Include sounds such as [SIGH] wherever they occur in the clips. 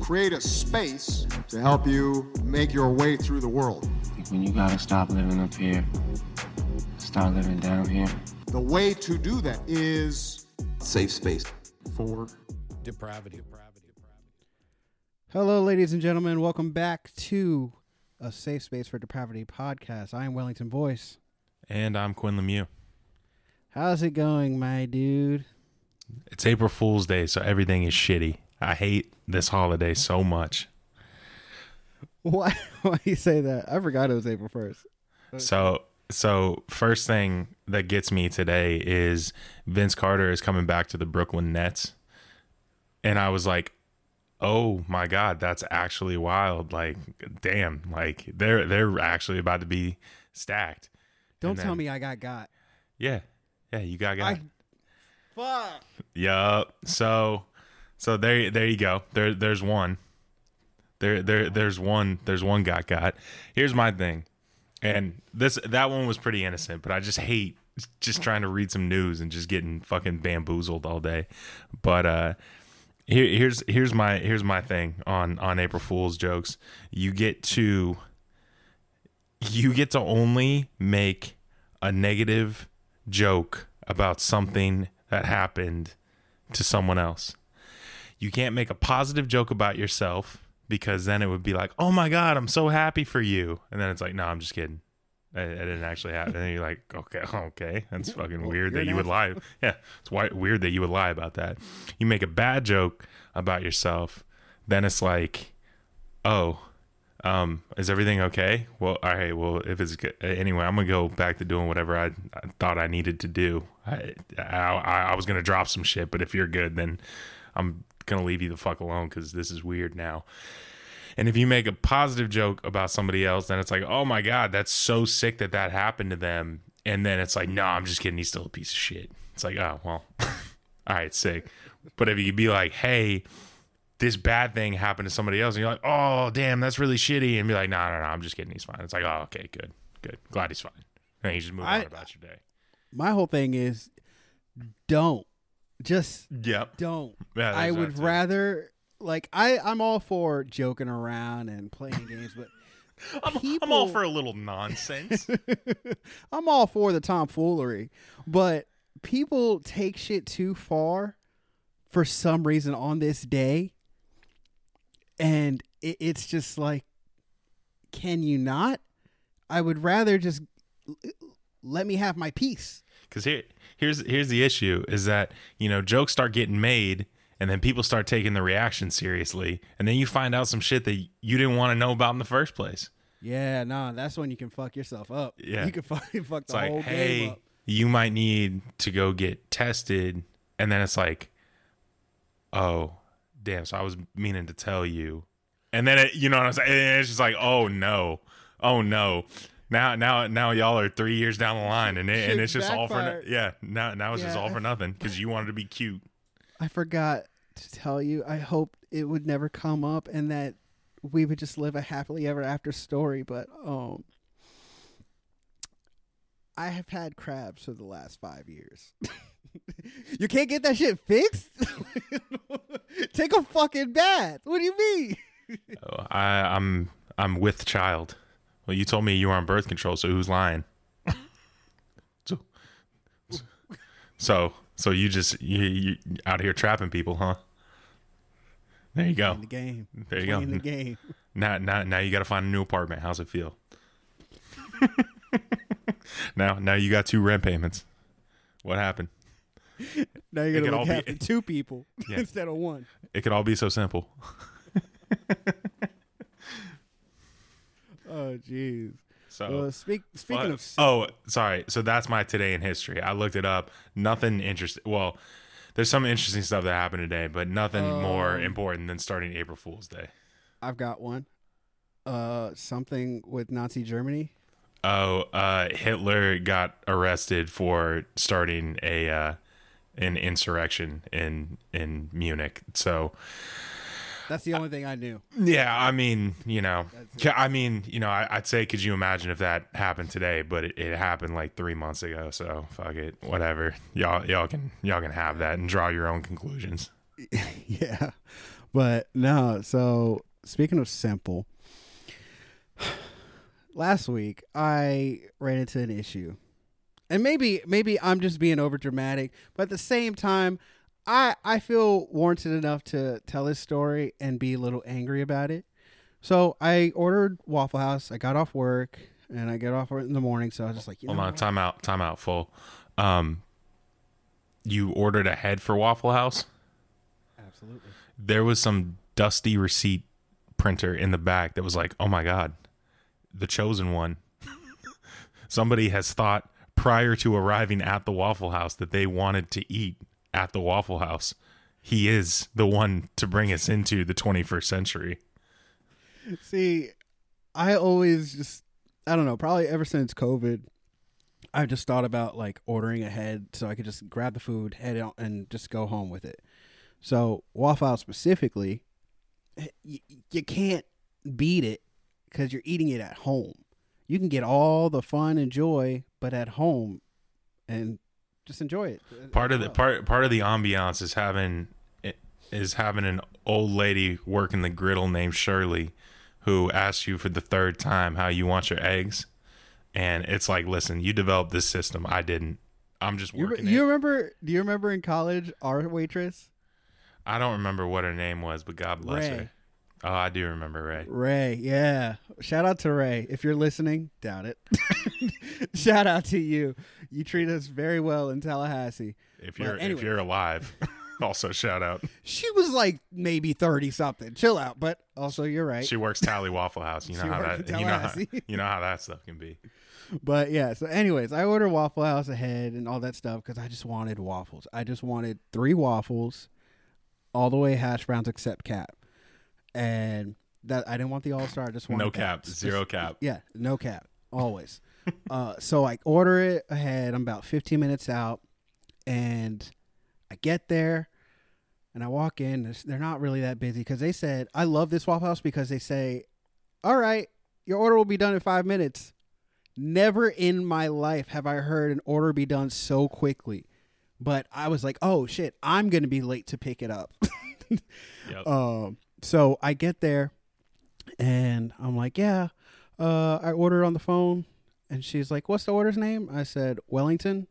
create a space to help you make your way through the world. When you gotta stop living up here, start living down here. The way to do that is safe space for depravity. Hello, ladies and gentlemen. Welcome back to a Safe Space for Depravity podcast. I am Wellington Voice. And I'm Quinn Lemieux. How's it going, my dude? It's April Fool's Day, so everything is shitty. I hate this holiday so much. Why? [LAUGHS] Why you say that? I forgot it was April first. So, so first thing that gets me today is Vince Carter is coming back to the Brooklyn Nets, and I was like, "Oh my god, that's actually wild!" Like, damn, like they're they're actually about to be stacked. Don't then, tell me I got got. Yeah, yeah, you got got. I, fuck. Yup. So, so there, there you go. There, there's one. There, there, there's one. There's one got got. Here's my thing, and this that one was pretty innocent, but I just hate just trying to read some news and just getting fucking bamboozled all day. But uh, here, here's here's my here's my thing on on April Fool's jokes. You get to you get to only make a negative joke about something that happened to someone else. You can't make a positive joke about yourself because then it would be like, "Oh my god, I'm so happy for you," and then it's like, "No, I'm just kidding. It, it didn't actually happen." And you're like, "Okay, [LAUGHS] okay, that's fucking well, weird that you would lie." Yeah, it's why, weird that you would lie about that. You make a bad joke about yourself, then it's like, "Oh, um, is everything okay? Well, all right. Well, if it's good, anyway, I'm gonna go back to doing whatever I, I thought I needed to do. I, I, I was gonna drop some shit, but if you're good, then I'm gonna leave you the fuck alone because this is weird now. And if you make a positive joke about somebody else, then it's like, oh my god, that's so sick that that happened to them. And then it's like, no, I'm just kidding. He's still a piece of shit. It's like, oh well, [LAUGHS] all right, sick. But if you be like, hey this bad thing happened to somebody else, and you're like, oh, damn, that's really shitty, and be like, no, no, no, I'm just kidding, he's fine. It's like, oh, okay, good, good, glad he's fine. And you just move I, on about your day. My whole thing is, don't just yep, don't. Yeah, I would rather like I I'm all for joking around and playing games, but. [LAUGHS] I'm, people, I'm all for a little nonsense. [LAUGHS] I'm all for the tomfoolery, but people take shit too far for some reason on this day and it, it's just like can you not i would rather just let me have my piece because here here's here's the issue is that you know jokes start getting made and then people start taking the reaction seriously. And then you find out some shit that you didn't want to know about in the first place. Yeah no nah, that's when you can fuck yourself up. Yeah. You can [LAUGHS] fucking fuck the like, whole hey, game up. you might need to go get tested. And then it's like oh damn, so I was meaning to tell you. And then it, you know what I'm saying? And it's just like, oh no, oh no. Now, now, now, y'all are three years down the line, and it, and it's just all for yeah. Now, now it's yeah. just all for nothing because you wanted to be cute. I forgot to tell you. I hope it would never come up, and that we would just live a happily ever after story. But um, I have had crabs for the last five years. [LAUGHS] you can't get that shit fixed? [LAUGHS] Take a fucking bath. What do you mean? [LAUGHS] oh, I, I'm I'm with child. Well, you told me you were on birth control, so who's lying? so, so, so you just you, you out here trapping people, huh? There you go. the game. There you go. the game. Now, now, now you got to find a new apartment. How's it feel? [LAUGHS] now, now you got two rent payments. What happened? now you're gonna look after be, two people [LAUGHS] yeah. instead of one. It could all be so simple. [LAUGHS] oh jeez. So uh, speak, speaking of oh sorry. So that's my today in history. I looked it up. Nothing interesting well there's some interesting stuff that happened today but nothing um, more important than starting April Fool's Day. I've got one. Uh something with Nazi Germany? Oh uh Hitler got arrested for starting a uh an insurrection in in Munich. So that's the only thing I knew. Yeah, I mean, you know, I mean, you know, I, would say, could you imagine if that happened today? But it, it, happened like three months ago, so fuck it, whatever. Y'all, y'all can y'all can have that and draw your own conclusions. [LAUGHS] yeah, But no, so speaking of simple, [SIGHS] last week I ran into an issue. And maybe maybe I'm just being over dramatic, but at the same time, I I feel warranted enough to tell this story and be a little angry about it. So I ordered Waffle House. I got off work and I get off work in the morning. So I was just like, you Hold know on, what? time out, time out, full. Um, you ordered ahead for Waffle House. absolutely. There was some dusty receipt printer in the back that was like, "Oh my god, the chosen one." [LAUGHS] Somebody has thought prior to arriving at the Waffle House that they wanted to eat at the Waffle House. He is the one to bring us into the 21st century. See, I always just I don't know, probably ever since COVID, I just thought about like ordering ahead so I could just grab the food, head out, and just go home with it. So Waffle House specifically, eh, you, you can't beat it because you're eating it at home. You can get all the fun and joy, but at home, and just enjoy it. part of the part part of the ambiance is having is having an old lady working the griddle named Shirley who asks you for the third time how you want your eggs and it's like listen you developed this system I didn't I'm just You, working you it. remember? Do you remember in college our waitress I don't remember what her name was but God bless Ray. her oh I do remember Ray Ray, yeah. Shout out to Ray. If you're listening, doubt it. [LAUGHS] Shout out to you. You treat us very well in Tallahassee. if you're anyway. if you're alive [LAUGHS] also shout out She was like maybe 30 something. Chill out. But also, you're right. she works Tally Waffle House you [LAUGHS] know how that you know how, you know how that stuff can be But yeah, so anyways, I ordered Waffle House ahead and all that stuff because I just wanted waffles. I just wanted three waffles, all the way hash browns except cap. And that I didn't want the all star. I just wanted no that. cap zero cap Yeah, no cap, always. [LAUGHS] uh, so I order it ahead. I'm about 15 minutes out, and I get there, and I walk in. They're not really that busy because they said I love this Waffle House because they say, "All right, your order will be done in five minutes." Never in my life have I heard an order be done so quickly. But I was like, "Oh shit, I'm gonna be late to pick it up." [LAUGHS] yep. Um, so I get there, and I'm like, yeah. Uh, I ordered on the phone, and she's like, "What's the order's name?" I said, "Wellington."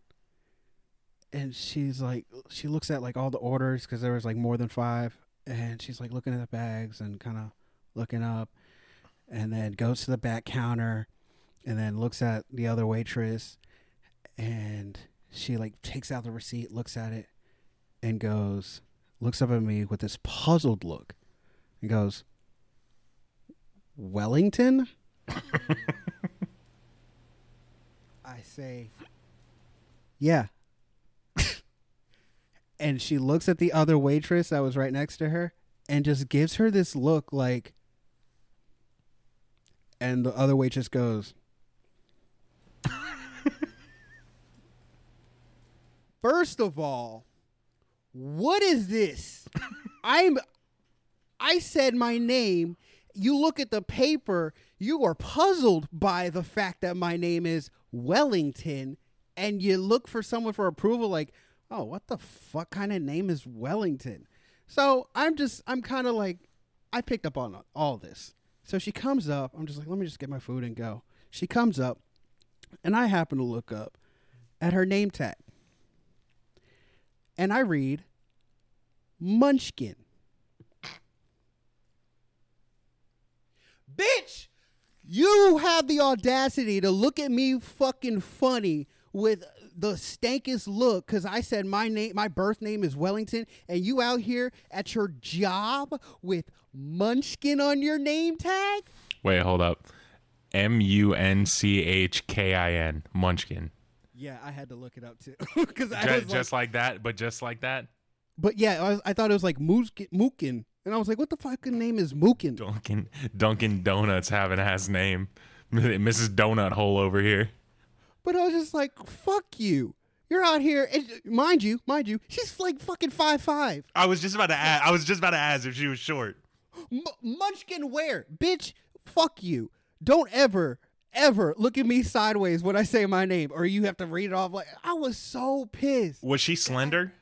And she's like, she looks at like all the orders because there was like more than five, and she's like looking at the bags and kind of looking up, and then goes to the back counter, and then looks at the other waitress, and she like takes out the receipt, looks at it, and goes, looks up at me with this puzzled look and goes, Wellington? [LAUGHS] I say, yeah. [LAUGHS] and she looks at the other waitress that was right next to her and just gives her this look like, and the other waitress goes, [LAUGHS] First of all, what is this? I'm I said my name. You look at the paper, you are puzzled by the fact that my name is Wellington, and you look for someone for approval like, oh, what the fuck kind of name is Wellington? So I'm just, I'm kind of like, I picked up on all this. So she comes up. I'm just like, let me just get my food and go. She comes up, and I happen to look up at her name tag. And I read Munchkin. Bitch, you have the audacity to look at me fucking funny with the stankest look because I said my name, my birth name is Wellington, and you out here at your job with Munchkin on your name tag? Wait, hold up. M U N C H K I N. Munchkin. Yeah, I had to look it up too [LAUGHS] because I Ju- was just like, like that, but just like that. but yeah, I, was, I thought it was like Mookin, Mookin, and I was like, what the fucking name is Mookin? Dunkin' Dunkin' Donuts have an ass name. [LAUGHS] Mrs. Donut Hole over here. But I was just like, fuck you. You're out here, and mind you, mind you, she's like fucking five five. I was just about to ask. I was just about to ask if she was short. M- Munchkin where? Bitch, fuck you. Don't ever, ever look at me sideways when I say my name, or you have to read it off like I was so pissed. Was she slender?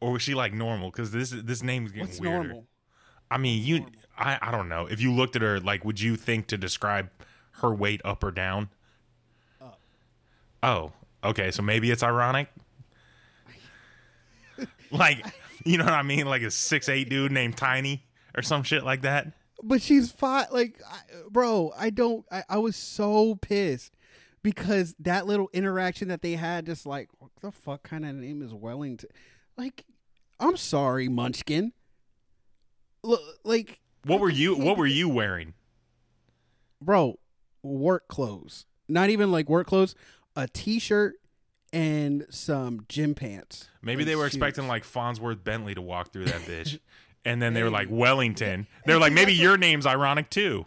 Or was she like normal? Because this this name is getting What's weirder. normal? I mean, you, I, I don't know. If you looked at her, like, would you think to describe her weight up or down? Up. Oh, okay. So maybe it's ironic. like, you know what I mean? Like a six eight dude named Tiny or some shit like that. But she's fine. Like, I, bro, I don't. I, I was so pissed because that little interaction that they had, just like, what the fuck kind of name is Wellington? Like, I'm sorry, Munchkin. Look, like, What were you? What were [LAUGHS] you wearing? bro, work clothes. Not even like work clothes. A t-shirt and some gym pants. Maybe they were shoes. expecting like Farnsworth Bentley to walk through that bitch. [LAUGHS] And then they were like [LAUGHS] Wellington. They're like, maybe your name's ironic too.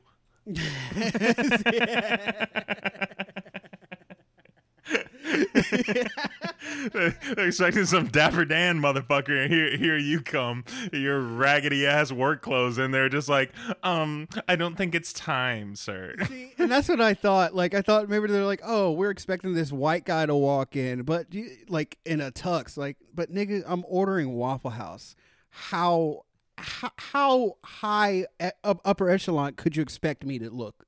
They're expecting some Dapper Dan motherfucker, and here, here you come, your raggedy ass work clothes, and they're just like, um, I don't think it's time, sir. [LAUGHS] See, and that's what I thought. Like I thought maybe they're like, oh, we're expecting this white guy to walk in, but you, like in a tux. Like, but nigga, I'm ordering Waffle House. How how, how high up, upper echelon could you expect me to look?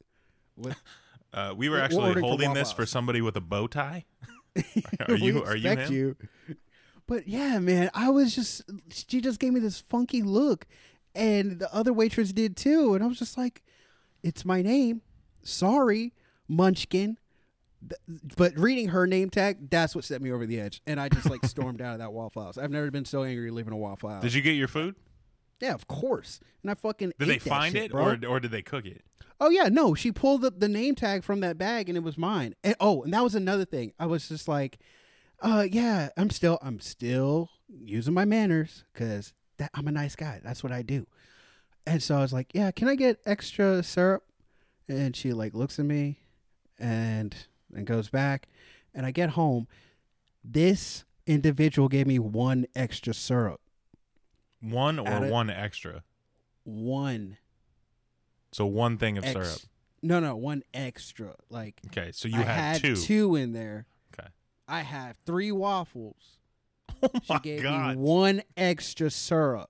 With, [LAUGHS] Uh, we We're actually holding this for somebody with a bow tie. [LAUGHS] Are [LAUGHS] you? Are you you. But yeah, man, I was just she just gave me this funky look, and the other waitress did too, and I was just like, "It's my name, sorry, Munchkin." But reading her name tag, that's what set me over the edge, and I just like stormed out of that Waffle House. I've never been so angry leaving a Waffle House. Did you get your food? Yeah, of course. And I fucking Did they find shit, it, bro. or or did they cook it? Oh yeah, no, she pulled up the name tag from that bag and it was mine. And oh, and that was another thing. I was just like, uh yeah, I'm still I'm still using my manners cuz that I'm a nice guy. That's what I do. And so I was like, "Yeah, can I get extra syrup?" And she like looks at me and and goes back and I get home. This individual gave me one extra syrup. One or Add one extra? One So one thing of ex- syrup. No, no, one extra. Like Okay, so you I had, had two. in there. Okay. I have three waffles. [LAUGHS] Oh She my gave god. me one extra syrup.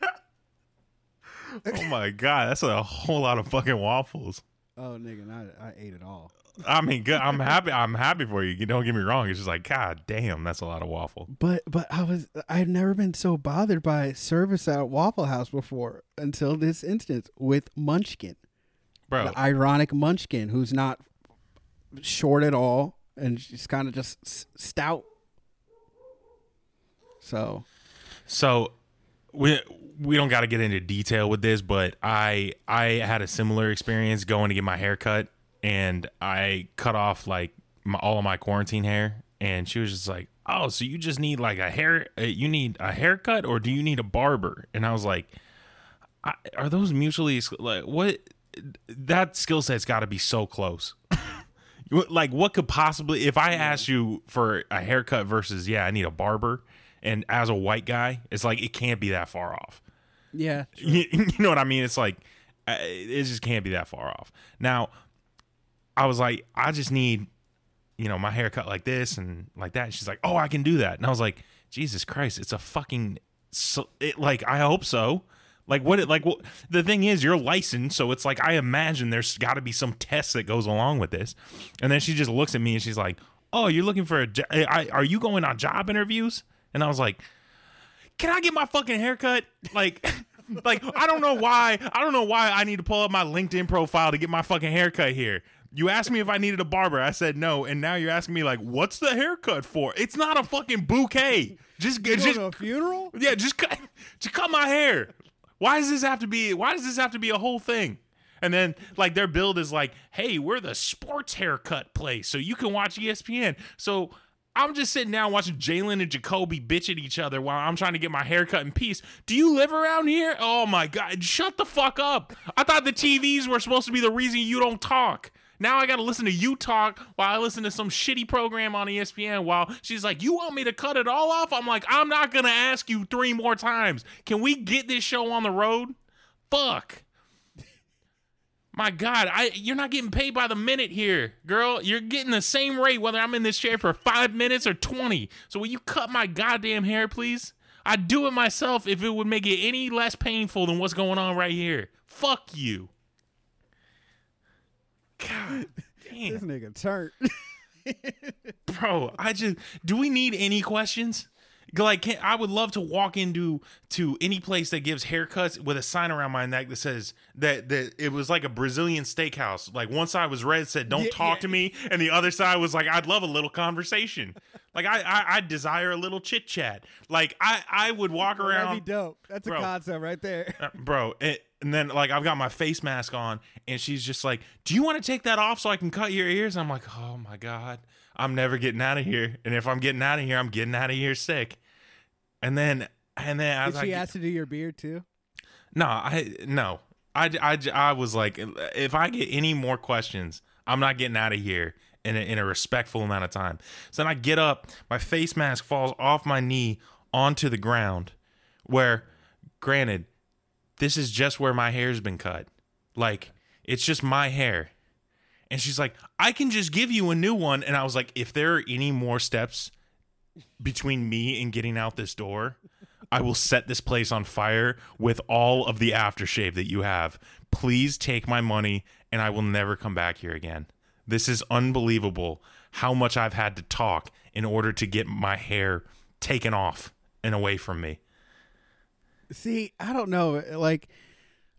[LAUGHS] oh my god, that's a whole lot of fucking waffles. Oh nigga, I, I ate it all. I mean, good. I'm happy. I'm happy for you. You Don't get me wrong. It's just like, god damn, that's a lot of waffle. But but I was I've never been so bothered by service at Waffle House before until this instance with Munchkin, Bro, the ironic Munchkin who's not short at all and she's kind of just s- stout. So So we we don't got to get into detail with this, but I I had a similar experience going to get my hair cut, and I cut off like my, all of my quarantine hair, and she was just like, "Oh, so you just need like a hair? uh, You need a haircut, or do you need a barber?" And I was like, I, "Are those mutually like what?" That skill set's got to be so close. [LAUGHS] Like what could possibly if i asked you for a haircut versus yeah i need a barber and as a white guy it's like it can't be that far off yeah, [LAUGHS] you, you know what i mean it's like uh, it just can't be that far off now i was like i just need you know my haircut like this and like that and she's like oh i can do that and i was like jesus christ it's a fucking it, like i hope so like what it like what the thing is you're licensed so it's like i imagine there's got to be some test that goes along with this and then she just looks at me and she's like oh you're looking for a eh, I, are you going on job interviews and i was like can I get my fucking haircut? Like, [LAUGHS] like I don't know why. I don't know why I need to pull up my LinkedIn profile to get my fucking haircut here. You asked me if I needed a barber. I said no, and now you're asking me like, what's the haircut for? It's not a fucking bouquet. Just, You just, to a funeral? yeah, just cut, [LAUGHS] just cut my hair. Why does this have to be? Why does this have to be a whole thing? And then like their build is like, hey, we're the sports haircut place, so you can watch ESPN. So I'm just sitting down watching Jalen and Jacoby bitch at each other while I'm trying to get my haircut in peace. Do you live around here? Oh my god, shut the fuck up. I thought the TVs were supposed to be the reason you don't talk. Now I got to listen to you talk while I listen to some shitty program on ESPN while she's like, You want me to cut it all off? I'm like, I'm not going to ask you three more times. Can we get this show on the road? Fuck. My God, I you're not getting paid by the minute here, girl. You're getting the same rate whether I'm in this chair for five minutes or twenty. So will you cut my goddamn hair, please? I'd do it myself if it would make it any less painful than what's going on right here. Fuck you. God [LAUGHS] This nigga turned. [LAUGHS] bro. I just do we need any questions? Like, can, I would love to walk into to any place that gives haircuts with a sign around my neck that says that that it was like a Brazilian steakhouse. Like one side was red, said "Don't Yeah, talk yeah. to me," and the other side was like, "I'd love a little conversation." like I I, I desire a little chit chat. Like I I would walk That'd around be dope. That's Bro. a concept right there. uh, bro. It, and then like I've got my face mask on, and she's just like, "Do you want to take that off so I can cut your ears?" I'm like, "Oh my god, I'm never getting out of here. And if I'm getting out of here, I'm getting out of here sick." And then and then Did I she get- ask to do your beard too? no, I no, I, I, I was like, if I get any more questions, I'm not getting out of here in a, in a respectful amount of time. So then I get up, my face mask falls off my knee onto the ground. Where, granted, this is just where my hair's been cut. Like it's just my hair. And she's like, I can just give you a new one. And I was like, if there are any more steps between me and getting out this door, I will set this place on fire with all of the aftershave that you have. Please take my money and I will never come back here again. This is unbelievable how much I've had to talk in order to get my hair taken off and away from me. See, I don't know. Like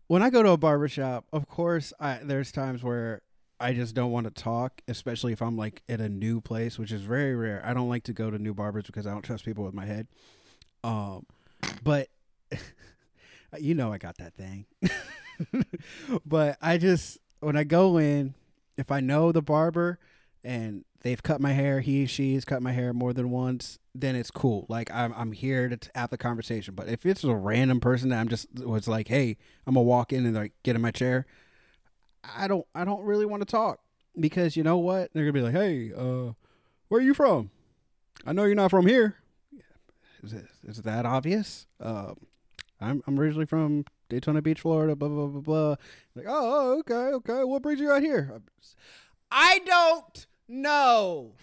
when I go to a barber shop, of course, I there's times where I just don't want to talk, especially if I'm like at a new place, which is very rare. I don't like to go to new barbers because I don't trust people with my head. Um, but [LAUGHS] you know, I got that thing. [LAUGHS] but I just when I go in, if I know the barber and they've cut my hair, he she's cut my hair more than once, then it's cool. Like I'm I'm here to have the conversation. But if it's a random person that I'm just was like, hey, I'm gonna walk in and like get in my chair, I don't I don't really want to talk because you know what? They're gonna be like, hey, uh, where are you from? I know you're not from here. Is it, is that obvious? Um, I'm I'm originally from Daytona Beach, Florida. Blah blah blah blah. Like, oh, oh, okay, okay. What brings you out here? I don't know.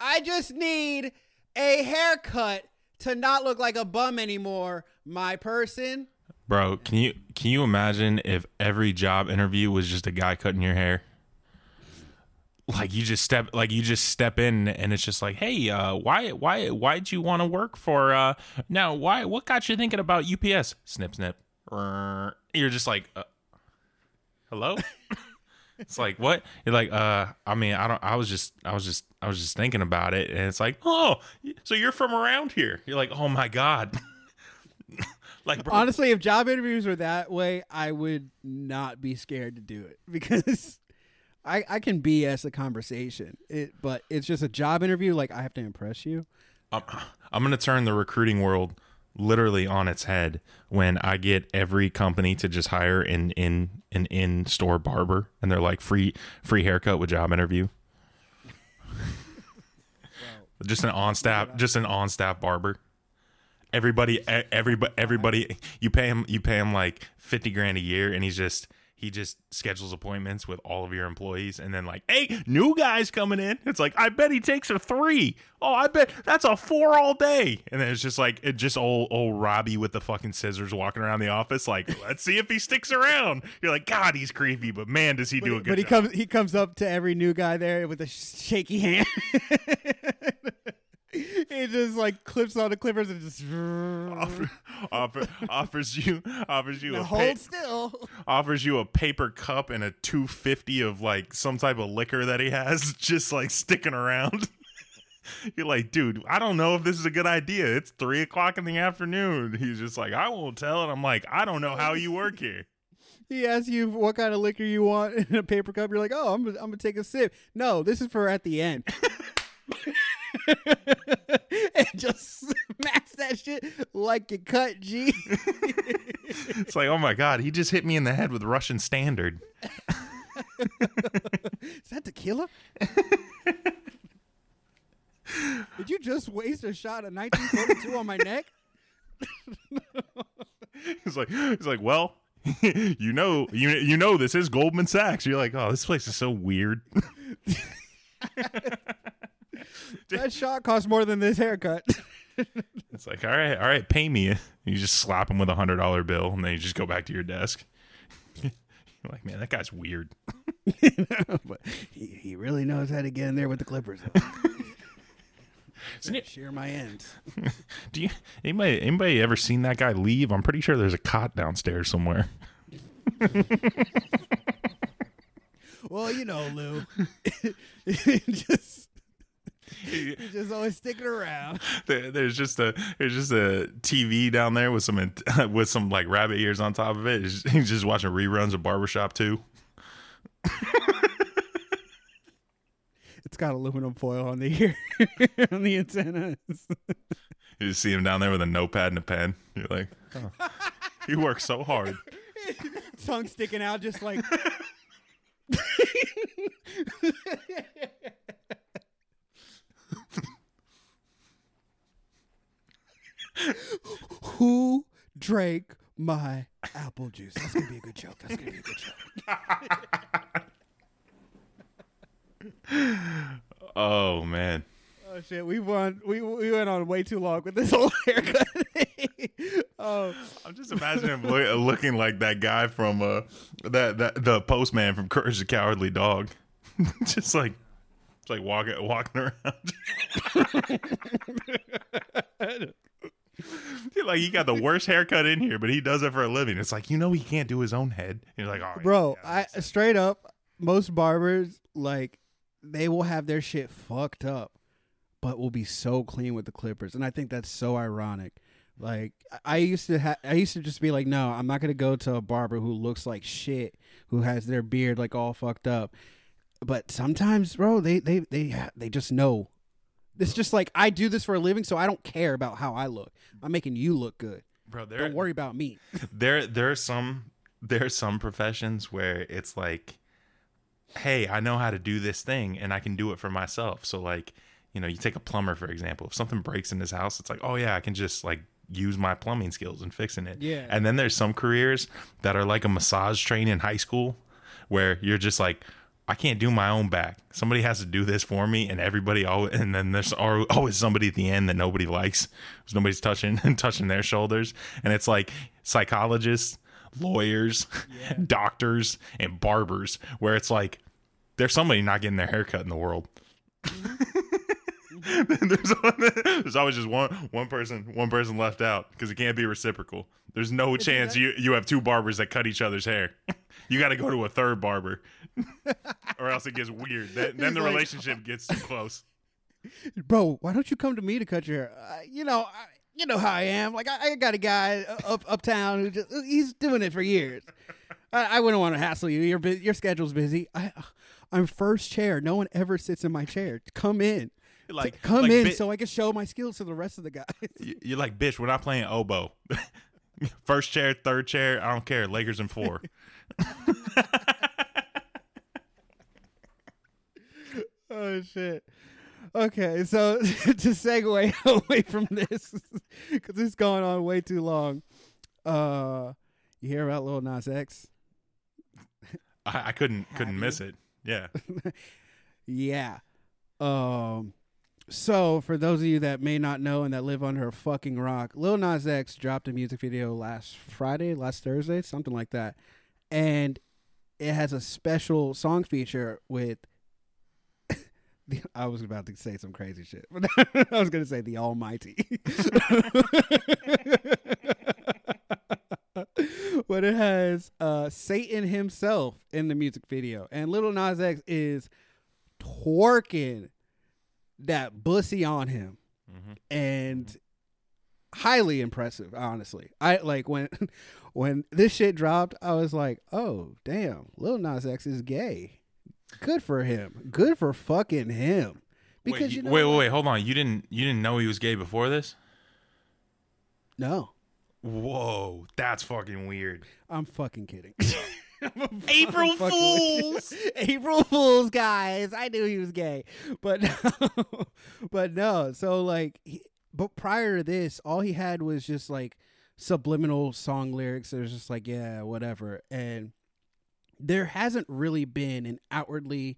I just need a haircut to not look like a bum anymore. My person. Bro, can you can you imagine if every job interview was just a guy cutting your hair? Like you just step like you just step in and it's just like, "Hey, uh why why why'd you want to work for uh now why what got you thinking about UPS?" Snip snip. You're just like, uh, "Hello?" [LAUGHS] it's like, "What?" You're like, "Uh I mean, I don't I was just I was just I was just thinking about it." And it's like, "Oh, so you're from around here." You're like, "Oh my god." [LAUGHS] like bro, Honestly, if job interviews were that way, I would not be scared to do it [LAUGHS] because I I can BS a conversation. It, but it's just a job interview. Like I have to impress you. I'm, I'm going to turn the recruiting world literally on its head when I get every company to just hire an in an in store barber and they're like free free haircut with job interview. [LAUGHS] just an on staff just an on staff barber. Everybody everybody everybody you pay him you pay him like 50 grand a year and he's just he just schedules appointments with all of your employees and then like hey new guys coming in it's like i bet he takes a three. Oh, i bet that's a four all day and then it's just like it just old old robbie with the fucking scissors walking around the office like let's see if he sticks around you're like god he's creepy but man does he do a good but he job comes he comes up to every new guy there with a shaky hand. [LAUGHS] [LAUGHS] he just like clips on the clippers and just Offer, [LAUGHS] offer, offers you offers you Now a hold pa- still. offers you a paper cup and a 250 of like some type of liquor that he has [LAUGHS] just like sticking around you're like dude i don't know if this is a good idea it's three o'clock in the afternoon he's just like i won't tell and i'm like i don't know how you work here He asks you what kind of liquor you want in a paper cup. You're like, oh, I'm, I'm gonna take a sip. No, this is for at the end. [LAUGHS] and just smash that shit like you cut G. it's like oh my god he just hit me in the head with russian standard Is that tequila? Did you just waste a shot of 1942 on my neck? he's like he's like well [LAUGHS] you know, you you know this is Goldman Sachs. You're like, oh, this place is so weird. [LAUGHS] [LAUGHS] that shot cost more than this haircut. [LAUGHS] It's like, all right, all right, pay me. You just slap him with a hundred dollar bill, and then you just go back to your desk. [LAUGHS] You're like, man, that guy's weird. but he, he really knows how to get in there with the Clippers. Isn't it- Shear my ends. Do you anybody anybody ever seen that guy leave? I'm pretty sure there's a cot downstairs somewhere. Well, you know, Lou. just, [LAUGHS] he's just always sticking around. [LAUGHS] There- There's just a there's just a TV down there with some [LAUGHS] with some like rabbit ears on top of it. He's he's just watching reruns of Barbershop 2. It's got aluminum foil on the ear, on the antennas. You just see him down there with a notepad and a pen. You're like, oh. he works so hard. Tongue sticking out, just like. Who drank my apple juice? That's gonna be a good joke. That's gonna be a good joke. Oh man. Oh shit, we won. We we went on way too long with this whole [LAUGHS] haircut. oh, I'm just imagining him looking like that guy from uh that that the postman from Courage the Cowardly Dog. [LAUGHS] just like just like walking walking around. [LAUGHS] [LAUGHS] Like he got the worst haircut in here, but he does it for a living. It's like you know he can't do his own head. You're like, oh, bro, yeah, I straight up, most barbers like they will have their shit fucked up, but will be so clean with the clippers, and I think that's so ironic. Like I- I used to ha- I used to just be like, no, I'm not gonna go to a barber who looks like shit, who has their beard like all fucked up. But sometimes, bro, they they they they just know. It's just like I do this for a living, so I don't care about how I look. I'm making you look good. bro. There, Don't worry about me. [LAUGHS] there there are some there are some professions where it's like hey i know how to do this thing and i can do it for myself so like you know you take a plumber for example if something breaks in his house it's like oh yeah i can just like use my plumbing skills and fixing it Yeah. and then there's some careers that are like a massage train in high school where you're just like I can't do my own back. Somebody has to do this for me, and everybody always, and then there's always somebody at the end that nobody likes. 'cause Nobody's touching and [LAUGHS] touching their shoulders, and it's like psychologists, lawyers, [LAUGHS] doctors, and barbers, where it's like there's somebody not getting their hair cut in the world. Mm-hmm. [LAUGHS] there's, there's always just one one person one person left out because it can't be reciprocal. There's no chance you you have two barbers that cut each other's hair. You got to go to a third barber, [LAUGHS] or else it gets weird. Then, then the like- relationship [LAUGHS] gets too close. bro, why don't you come to me to cut your hair? Uh, you know, I, you know how I am. Like I, I got a guy up uptown who just he's doing it for years. I, I wouldn't want to hassle you. Your your schedule's busy. I I'm first chair. No one ever sits in my chair. Come in. Like Come like, in bi- so I can show my skills to the rest of the guys. you're like, bitch, we're not playing oboe. [LAUGHS] [LAUGHS] First chair, third chair, I don't care. Lakers in four. [LAUGHS] oh shit. Okay, so [LAUGHS] to segue away from this, because it's going on way too long. Uh, you hear about Lil Nas X? I, I couldn't couldn't miss it. Yeah. Yeah. Um so for those of you that may not know and that live under a fucking rock, Lil Nas X dropped a music video last Friday, last Thursday, something like that. And it has a special song feature with [LAUGHS] I was about to say some crazy shit, but [LAUGHS] I was going to say the Almighty. [LAUGHS] but it has uh, Satan himself in the music video, and Lil Nas X is twerking that bussy on him, mm-hmm. and highly impressive. Honestly, I like when [LAUGHS] when this shit dropped. I was like, oh damn, Lil Nas X is gay. Good for him. Good for fucking him. Because wait, you know wait, wait, wait, hold on. You didn't you didn't know he was gay before this? No, Whoa, that's fucking weird. I'm fucking kidding. [LAUGHS] April I'm [LAUGHS] fucking with [LAUGHS] you. April Fools, guys. I knew he was gay, but [LAUGHS] no, but no. So like, he, but prior to this, all he had was just like subliminal song lyrics. There's just like yeah, whatever, and there hasn't really been an outwardly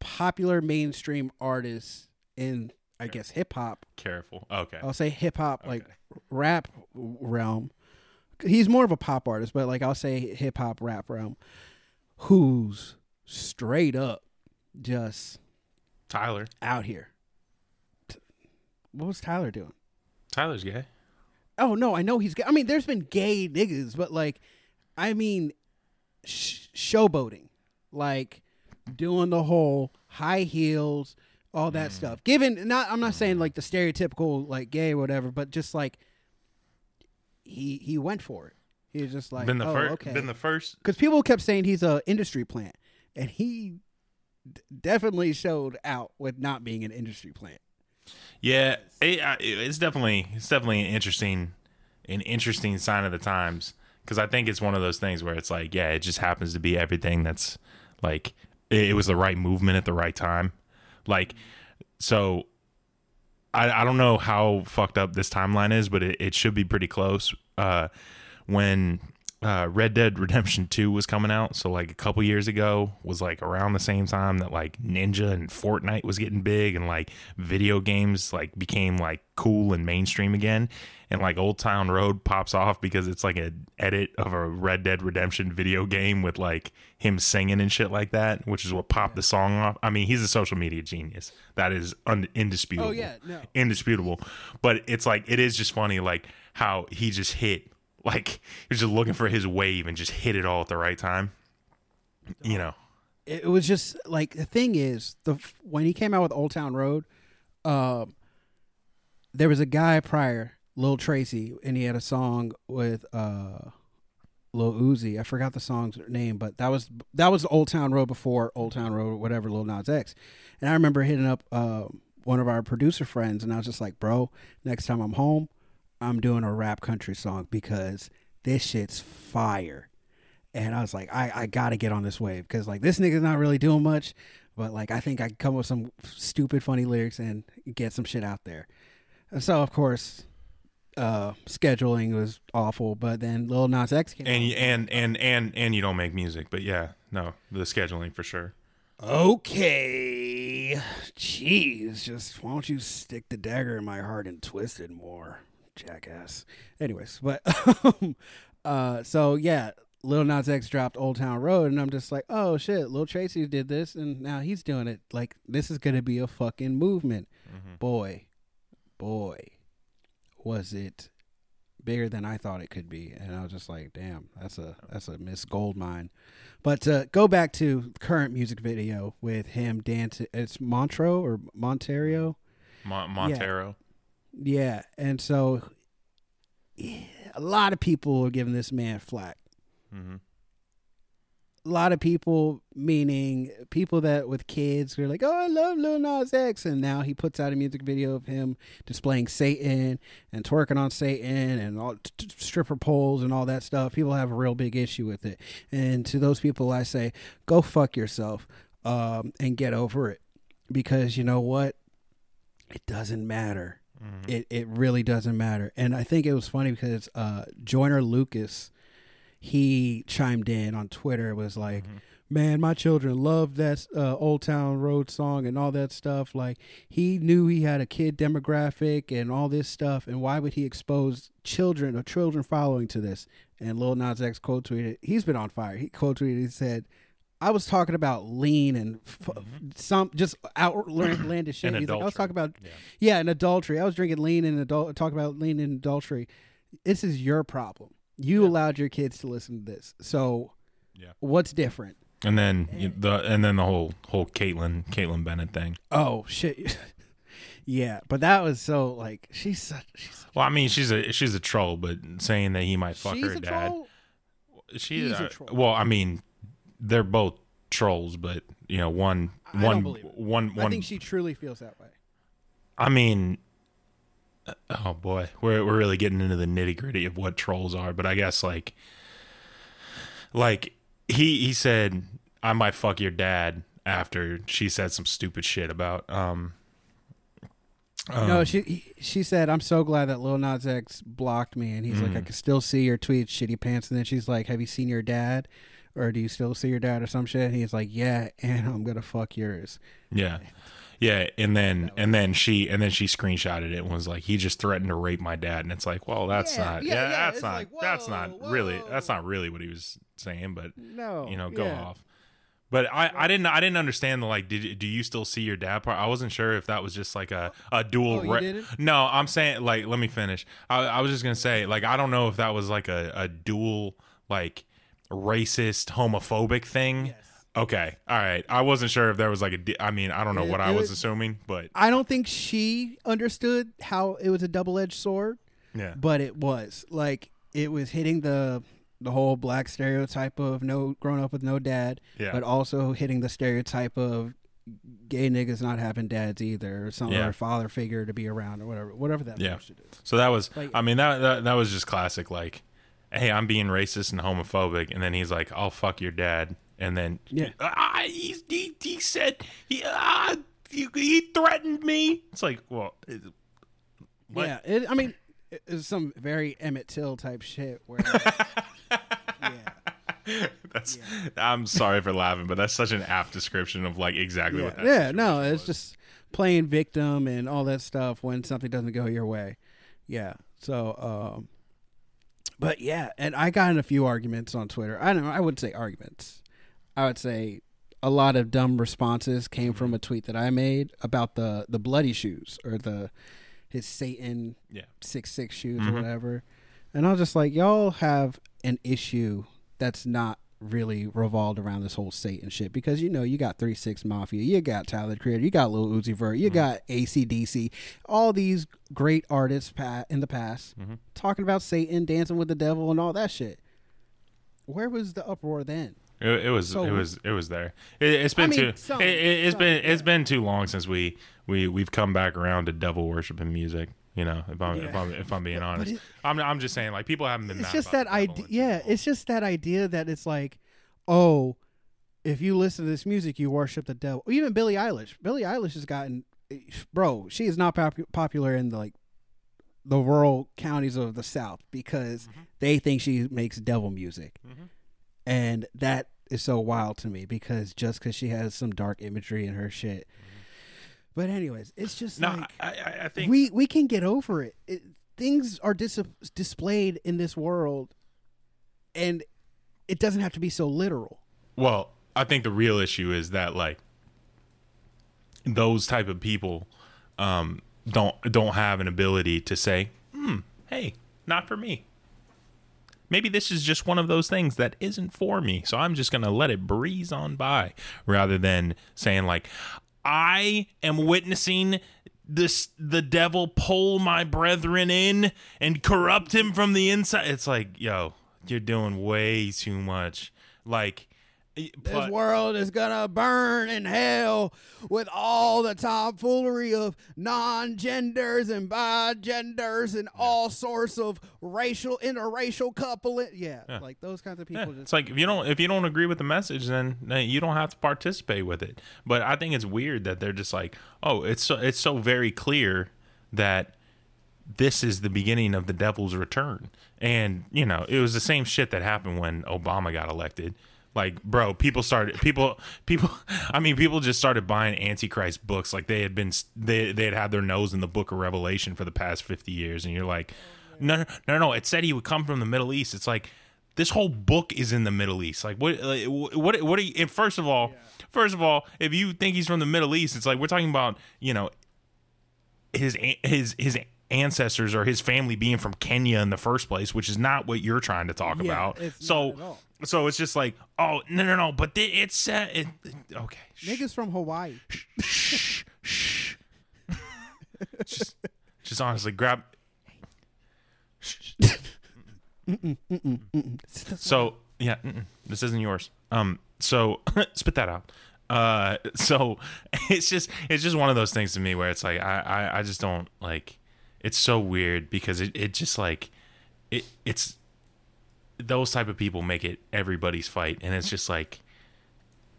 popular mainstream artist in I guess hip hop. Careful. Okay. I'll say hip hop like rap realm. He's more of a pop artist, but like I'll say hip hop rap realm. Who's straight up just Tyler. out here? What was Tyler doing? Tyler's gay. Oh no, I know he's. Gay. I mean, there's been gay niggas, but like, I mean, sh- showboating, like doing the whole high heels, all that mm. stuff. Given not, I'm not saying like the stereotypical like gay or whatever, but just like he he went for it. He was just like, been the oh, first. okay. Been the first. because people kept saying he's a industry plant, and he d- definitely showed out with not being an industry plant. Yeah, it, it's definitely it's definitely an interesting an interesting sign of the times because I think it's one of those things where it's like, yeah, it just happens to be everything that's like it, it was the right movement at the right time. Like, so I I don't know how fucked up this timeline is, but it, it should be pretty close. Uh, when uh, Red Dead Redemption 2 was coming out, so like a couple years ago, was like around the same time that like Ninja and Fortnite was getting big and like video games like became like cool and mainstream again. And like Old Town Road pops off because it's like an edit of a Red Dead Redemption video game with like him singing and shit like that, which is what popped the song off. I mean, he's a social media genius. That is un- indisputable. Oh, yeah, no. indisputable. But it's like it is just funny, like how he just hit, like he was just looking for his wave and just hit it all at the right time. You know, it was just like the thing is the when he came out with Old Town Road, um, there was a guy prior, Lil Tracy, and he had a song with uh, Lil Uzi. I forgot the song's name, but that was that was Old Town Road before Old Town Road, whatever Lil Nas X. And I remember hitting up uh, one of our producer friends, and I was just like, "Bro, next time I'm home, I'm doing a rap country song because this shit's fire." and I was like, I, I gotta get on this wave because like this nigga's not really doing much, but like I think I can come up with some stupid funny lyrics and get some shit out there. And so of course, uh, scheduling was awful, but then Lil Nas X came. and and and and and you don't make music, but yeah, no, the scheduling for sure. okay, jeez, just why don't you stick the dagger in my heart and twist it more, jackass. Anyways, but uh, so yeah. Lil Nas X dropped Old Town Road, and I'm just like, oh shit, Lil Tracy did this, and now he's doing it. Like, this is gonna be a fucking movement. Boy, boy, was it bigger than I thought it could be, and I was just like, damn, that's a that's a miss gold mine. But uh, go back to current music video with him dancing. It's Montreux or Monterio. Mon- Montero. Yeah, and so yeah, a lot of people are giving this man flack. hmm A lot of people, meaning people that with kids, who are like, "Oh, I love Lil Nas X," and now he puts out a music video of him displaying Satan and twerking on Satan and all t- t- stripper poles and all that stuff. People have a real big issue with it, and to those people, I say, go fuck yourself um, and get over it, because you know what, it doesn't matter. It it really doesn't matter. And I think it was funny because uh, Joyner Lucas, he chimed in on Twitter. It was like, "Man, my children love that uh, Old Town Road song and all that stuff. Like, he knew he had a kid demographic and all this stuff. And why would he expose children or children following to this?" And Lil Nas X quote tweeted, "He's been on fire." He quote tweeted, he said. I was talking about lean and f- some just outlandish [CLEARS THROAT] shit. He's like, I was talking about Yeah. yeah, and adultery. I was drinking lean and adult talking about lean and adultery. This is your problem. You allowed your kids to listen to this. So Yeah. what's different? And then you- the and then the whole whole Kaitlin Kaitlin Bennett thing. Oh shit. [LAUGHS] yeah, but that was so like she's such she's such, Well, I mean, she's a she's a troll, but saying that he might fuck her dad. troll. She, a uh, troll. well, I mean, they're both trolls, but you know, one I one it. one I one. think she truly feels that way. I mean, uh, oh boy, we're we're really getting into the nitty gritty of what trolls are. But I guess like, like he he said, I might fuck your dad after she said some stupid shit about um no, she he- she said, "I'm so glad that Lil Nas X blocked me," and he's like, "I can still see your tweets, shitty pants." And then she's like, "Have you seen your dad, or do you still see your dad, or some shit?" And he's like, "Yeah, [LAUGHS] and I'm gonna fuck yours." Yeah. Yeah, and then and then she and then she screenshotted it and was like, he just threatened to rape my dad, and it's like, well, that's Yeah, not, yeah, yeah, that's not, like, that's not whoa, really, that's not really what he was saying, but No, you know, go yeah. off. But I, I didn't, I didn't understand the like. Did do you still see your dad part? I wasn't sure if that was just like a a dual. Oh, ra- No, I'm saying like, let me finish. I, I was just gonna say like, I don't know if that was like a a dual like racist homophobic thing. Yes. Okay, all right. I wasn't sure if there was like a. di- I mean, I don't know It- what I was was- assuming, but I don't think she understood how it was a double edged sword, yeah, but it was like it was hitting the the whole black stereotype of no growing up with no dad, Yeah. but also hitting the stereotype of gay niggas not having dads either, or some Yeah. or father figure to be around, or whatever, whatever that Yeah. bullshit is. So that was. Like- I mean, that, that that was just classic. Like, hey, I'm being racist and homophobic, and then he's like, "I'll fuck your dad," and then Yeah. ah, he, he, he said he ah, he, he threatened me. It's like, well, what? Yeah, it, I mean, it- it's some very Emmett Till type shit where. [LAUGHS] yeah. that's. I'm sorry for laughing, but that's such an apt description of like exactly what Yeah, that. yeah no, it's was. just playing victim and all that stuff when something doesn't go your way. Yeah. So, um, but yeah, and I got in a few arguments on Twitter. I don't know. I wouldn't say arguments. I would say a lot of dumb responses came from a tweet that I made about the the bloody shoes or the his Satan yeah. six six shoes Mm-hmm. or whatever. And I was just like, y'all have an issue that's not really revolved around this whole Satan shit because you know you got three six mafia, you got Tyler the Creator, you got Lil Uzi Vert, Mm-hmm. you got ACDC, all these great artists in the past Mm-hmm. talking about Satan, dancing with the devil, and all that shit. Where was the uproar then? It, it was So- it was it was there. It, it's been I mean, too some- it, has been it's been too long since we we we've come back around to devil worship worshiping music. You know, if I'm if I'm if I'm being honest, it- I'm I'm just saying like people haven't been. It's just that idea. Yeah, it's just that idea that it's like, oh, if you listen to this music, you worship the devil. Even Billie Eilish. Billie Eilish has gotten, bro. She is not pop- popular in the like the rural counties of the South because Mm-hmm. they think she makes devil music, and that is so wild to me because just because she has some dark imagery in her shit. But anyways, it's just. No, like I, I, I think we we can get over it. it things are dis- displayed in this world, and it doesn't have to be so literal. Well, I think the real issue is that like those type of people um, don't don't have an ability to say, "Hmm, hey, not for me." Maybe this is just one of those things that isn't for me, so I'm just gonna let it breeze on by, rather than saying like, "I am witnessing." This the devil pull my brethren in and corrupt him from the inside. It's like, yo, you're doing way too much. Like, This world is gonna burn in hell with all the tomfoolery of non-genders and bi-genders and all sorts of racial interracial coupling. Yeah, like those kinds of Yeah, people. just, it's like if you don't if you don't agree with the message, then, then you don't have to participate with it. But I think it's weird that they're just like, oh, it's so it's so very clear that this is the beginning of the devil's return. And you know, it was the same shit that happened when Obama got elected. Like, bro, people started people people. [LAUGHS] I mean, people just started buying Antichrist books. Like they had been they they had had their nose in the Book of Revelation for the past fifty years, and you're like, no, no, no, no. It said he would come from the Middle East. It's like this whole book is in the Middle East. Like what? Like, what? What? Are you, first of all, first of all, if you think he's from the Middle East, it's like we're talking about you know his his his ancestors or his family being from Kenya in the first place, which is not what you're trying to talk Yeah, about. so not at all. So it's just like, oh no no no, but th- it's uh, it, okay. Shh, niggas from Hawaii. shh, shh. just just honestly grab. So yeah, mm-mm, this isn't yours. Um, so [LAUGHS] spit that out. Uh, so [LAUGHS] it's just it's just one of those things to me where it's like I I, I just don't like. It's so weird because it, it just like it it's those type of people make it everybody's fight, and it's just like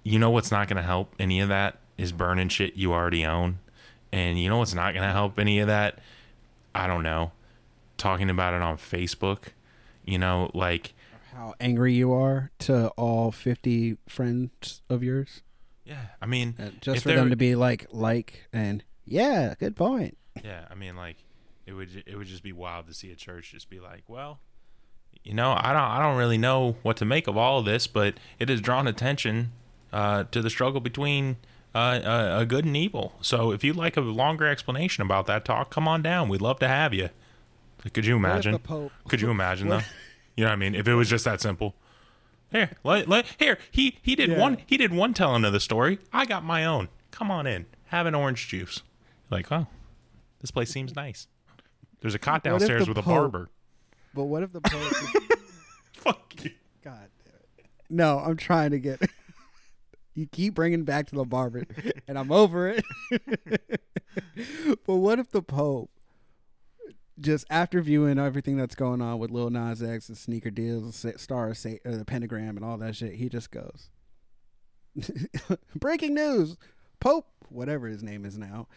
you know what's not going to help any of that is burning shit you already own And you know what's not going to help any of that? I don't know. Talking about it on Facebook, you know, like How angry you are to all 50 friends of yours. yeah, I mean, Uh, just for them to be like, like, and yeah, good point. Yeah, I mean, like it would it would just be wild to see a church just be like, well, you know, I don't I don't really know what to make of all of this, but it has drawn attention uh, to the struggle between uh, uh, a good and evil. So if you'd like a longer explanation about that talk, come on down. We'd love to have you. Could you imagine? Pope- Could you [LAUGHS] imagine though? You know what I mean? If it was just that simple. Here, let, let, here. He he did Yeah. one. He did one telling of the story. I got my own. Come on in. Have an orange juice. Like, oh, this place seems nice. There's a cot downstairs with a barber. But what if the [LAUGHS] Pope. Fuck you. God damn it. No, I'm trying to get. [LAUGHS] you keep bringing back to the barber, and I'm over it. [LAUGHS] but what if the Pope, just after viewing everything that's going on with Lil Nas X and sneaker deals, Star or the pentagram, and all that shit, he just goes, "Breaking news: Pope, whatever his name is now,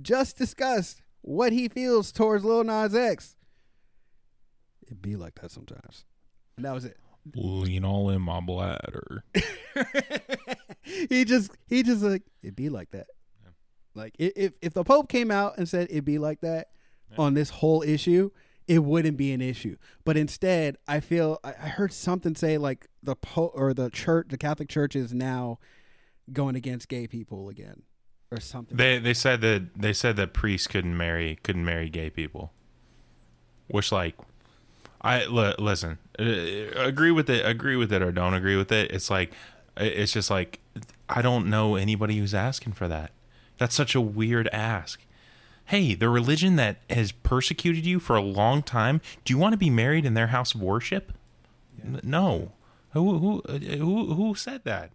just discussed what he feels towards Lil Nas X." It be like that sometimes. And that was it. Lean all in my bladder. [LAUGHS] he just he just like it'd be like that. Like if if the Pope came out and said it'd be like that on this whole issue, it wouldn't be an issue. But instead, I feel I, I heard something say like the Pope or the church, the Catholic Church is now going against gay people again, or something. They they said that they said that priests couldn't marry couldn't marry gay people. Which like, I listen, uh, agree with it, agree with it, or don't agree with it. It's like, it's just like, I don't know anybody who's asking for that. That's such a weird ask. Hey, the religion that has persecuted you for a long time, do you want to be married in their house of worship? N- No. Who who uh, who who said that?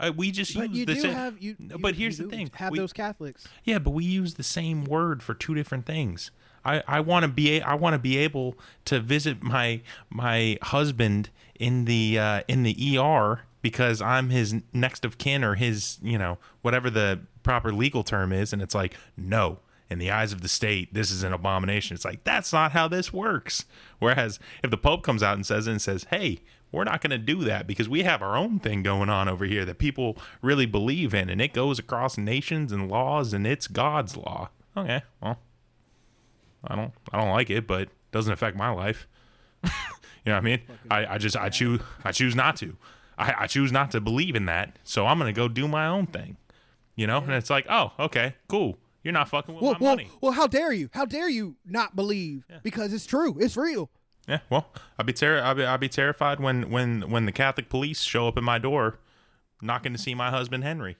Uh, we just but use you the do same- have you. You- but here's the thing: Have we- those Catholics? yeah, but we use the same word for two different things. I, I want to be I want to be able to visit my my husband in the uh, in the ER because I'm his next of kin or his you know whatever the proper legal term is, and it's like no. In the eyes of the state, this is an abomination. It's like that's not how this works. Whereas if the Pope comes out and says and says, "Hey, we're not going to do that because we have our own thing going on over here that people really believe in, and it goes across nations and laws, and it's God's law." Okay, well, I don't, I don't like it, but it doesn't affect my life. [LAUGHS] you know what I mean? I, I just, I choose, I choose not to. I, I choose not to believe in that, so I'm going to go do my own thing. You know, and it's like, oh, okay, cool. You're not fucking with Well, my well, money. well, how dare you? How dare you not believe? Because it's true. It's real. Yeah, well, I'd be ter- I'd be, I'd be terrified when when when the Catholic police show up at my door, knocking to see my husband Henry.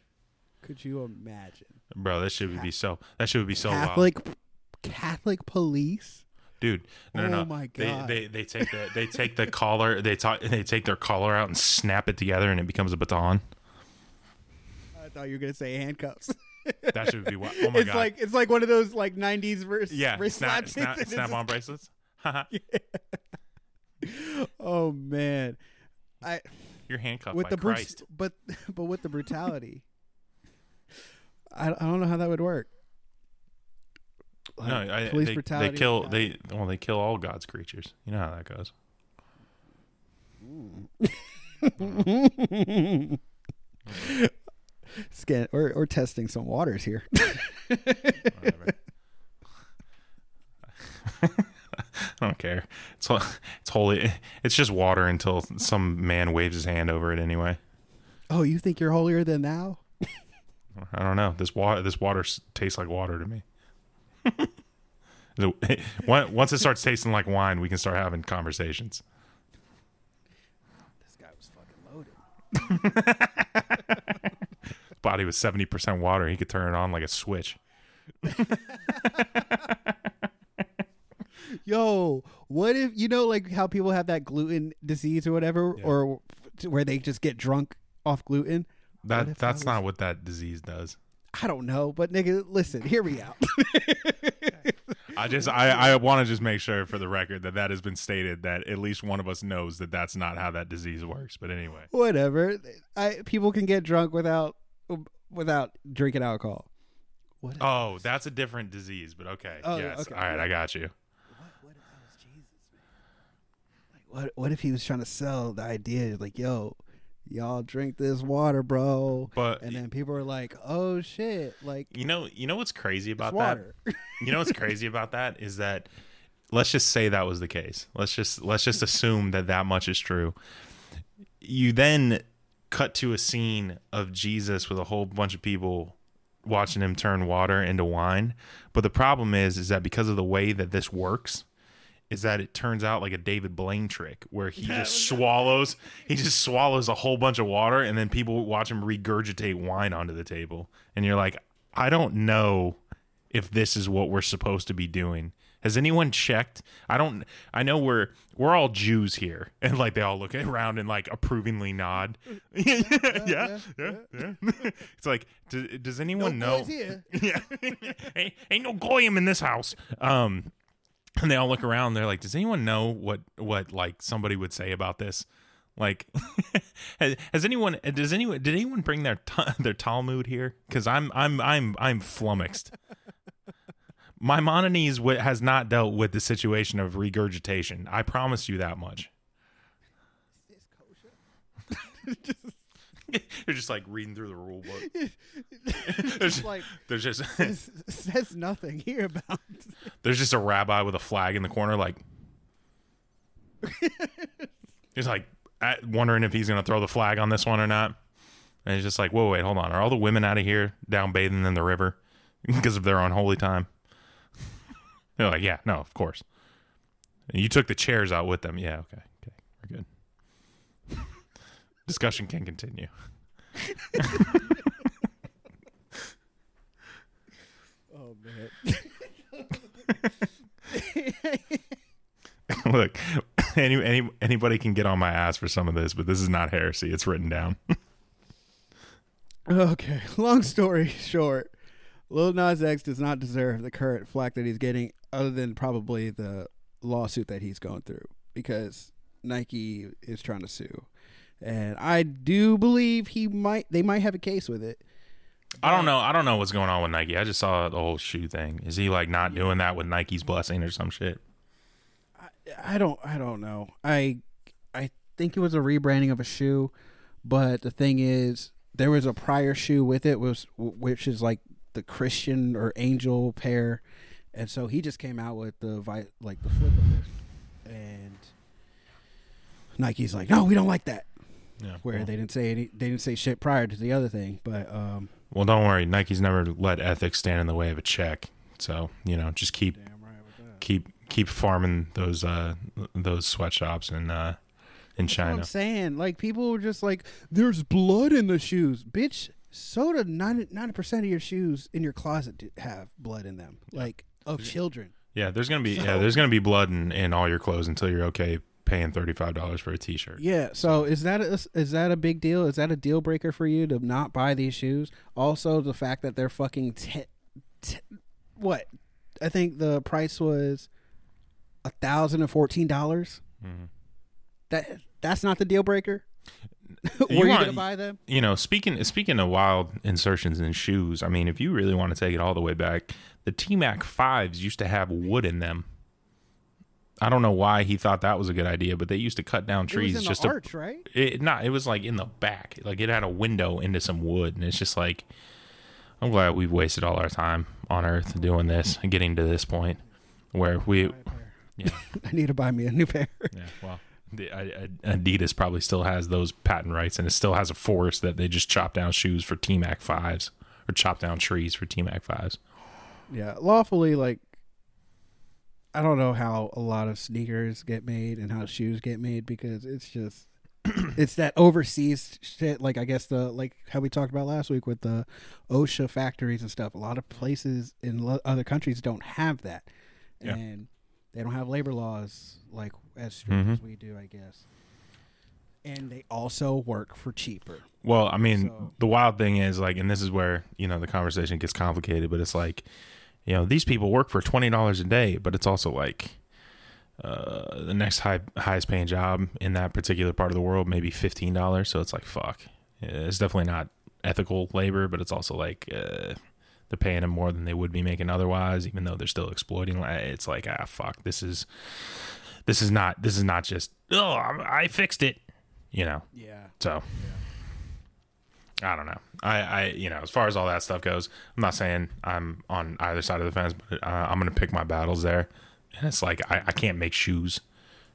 Could you imagine? Bro, that should be so. That should be so wild, Catholic police. dude. No, no, Oh no. my They, God. they they take the they take the collar. They talk. They take their collar out and snap it together, and it becomes a baton. I thought you were gonna say handcuffs. That should be wild. Oh my it's god. like it's like one of those like '90s wrist, yeah, wrist snap, snap, snap on bracelets. [LAUGHS] [LAUGHS] Oh man, I You're handcuffed with by the brut- Christ. but [LAUGHS] but with the brutality, I, I don't know how that would work. No, I, police they, brutality. they kill. They well, they kill all God's creatures. You know how that goes. [LAUGHS] Scan or or testing some waters here. [LAUGHS] [LAUGHS] I don't care. It's it's holy. It's just water until some man waves his hand over it. Anyway, oh, you think you're holier than thou? I don't know. This water. This water tastes like water to me. So, [LAUGHS] Once it starts tasting like wine, we can start having conversations. This guy was fucking loaded. His [LAUGHS] body was seventy percent water. He could turn it on like a switch. [LAUGHS] Yo, what if you know like how people have that gluten disease or whatever, or where they just get drunk off gluten? That that's I was- not what that disease does. I don't know, but nigga, listen, hear me out. [LAUGHS] I just I, I want to just make sure for the record that that has been stated that at least one of us knows that that's not how that disease works. But anyway, Whatever. I people can get drunk without without drinking alcohol. What? Oh, that's a different disease, but okay. Oh, yes. okay. All right, I got you. what, what if that was Jesus, man? Like, what? What if he was trying to sell the idea? Like, yo, y'all drink this water, bro. But- and then people are like, oh shit, like You know, you know what's crazy about that? You know what's [LAUGHS] crazy about that is that let's just say that was the case. Let's just let's just assume that that much is true. You then cut to a scene of Jesus with a whole bunch of people watching him turn water into wine. But the problem is is that because of the way that this works is that it turns out like a David Blaine trick where he just swallows he just swallows a whole bunch of water and then people watch him regurgitate wine onto the table and you're like I don't know if this is what we're supposed to be doing. Has anyone checked? I don't. I know we're we're all Jews here, [LAUGHS] and like they all look around and like approvingly nod. [LAUGHS] yeah, yeah, yeah, yeah. [LAUGHS] it's like, do, does anyone know? yeah, ain't, ain't no goyim in this house. Um, [LAUGHS] and they all look around. They're like, does anyone know what what like somebody would say about this? Like, [LAUGHS] has, has anyone? Does anyone? Did anyone bring their ta- [LAUGHS] their Talmud here? Because I'm I'm I'm I'm flummoxed. Maimonides w- has not dealt with the situation of regurgitation. I promise you that much. [LAUGHS] They're just like reading through the rule book. [LAUGHS] there's, [LAUGHS] like there's just says nothing here about. there's just a rabbi with a flag in the corner, like he's like wondering if he's gonna throw the flag on this one or not. And he's just like, whoa, wait, hold on. Are all the women out of here down bathing in the river because of their unholy time? They're like, yeah, no, of course. And you took the chairs out with them. Yeah, okay, okay, we're good. Discussion can continue. [LAUGHS] Oh man. [LAUGHS] Look, any, any anybody can get on my ass for some of this, but this is not heresy. It's written down. [LAUGHS] Okay, long story short, Lil Nas X does not deserve the current flack that he's getting, other than probably the lawsuit that he's going through because Nike is trying to sue, and I do believe he might. They might have a case with it. I don't know. I don't know what's going on with Nike. I just saw the whole shoe thing. Is he like not doing that with Nike's blessing or some shit? I don't. I don't know. I I think it was a rebranding of a shoe, but the thing is, there was a prior shoe with it was which is like the Christian or Angel pair, and so he just came out with the vi- like the flip of it, and Nike's like, no, we don't like that. Yeah. Where well, they didn't say any, they didn't say shit prior to the other thing, but um, well, don't worry. Nike's never let ethics stand in the way of a check. So you know, just keep right keep keep farming those uh those sweatshops in uh in That's China. I'm saying. Like people were just like, "There's blood in the shoes, bitch." So do 90 percent of your shoes in your closet have blood in them, like of children. Yeah, there's gonna be yeah, there's gonna be blood in, in all your clothes until you're okay paying thirty five dollars for a t shirt. Yeah. So is that a, is that a big deal? Is that a deal breaker for you to not buy these shoes? Also, the fact that they're fucking te- what? I think the price was a thousand and fourteen dollars. Mhm. That that's not the deal breaker. [LAUGHS] Were You you, want- gonna buy them? you know, speaking speaking of wild insertions in shoes, I mean, if you really want to take it all the way back, the T Mac fives used to have wood in them. I don't know why he thought that was a good idea, but they used to cut down trees just to arch, right? it not it was like in the back like it had a window into some wood and it's just like i'm glad we've wasted all our time on earth doing this and getting to this point where we yeah [LAUGHS] I need to buy me a new pair. yeah well the, I, I, adidas probably still has those patent rights and it still has a forest that they just chop down shoes for t-mac 5s or chop down trees for t-mac 5s Yeah, lawfully, like I don't know how a lot of sneakers get made and how shoes get made because it's just [CLEARS THROAT] it's that overseas shit. Like I guess the like how we talked about last week with the OSHA factories and stuff. A lot of places in lo- other countries don't have that, Yeah. and they don't have labor laws like as strict Mhm. as we do, I guess. And they also work for cheaper. Well, I mean, So- the wild thing is like, and this is where you know the conversation gets complicated. But it's like, you know, these people work for twenty dollars a day, but it's also like uh, the next high highest paying job in that particular part of the world, maybe fifteen dollars. So it's like, fuck, it's definitely not ethical labor, but it's also like uh, they're paying them more than they would be making otherwise, even though they're still exploiting. It's like ah fuck, this is this is not this is not just oh I I fixed it, you know. Yeah. So I don't know. I, I, you know, as far as all that stuff goes, I'm not saying I'm on either side of the fence, but uh, I'm to pick my battles there. And it's like I, I can't make shoes,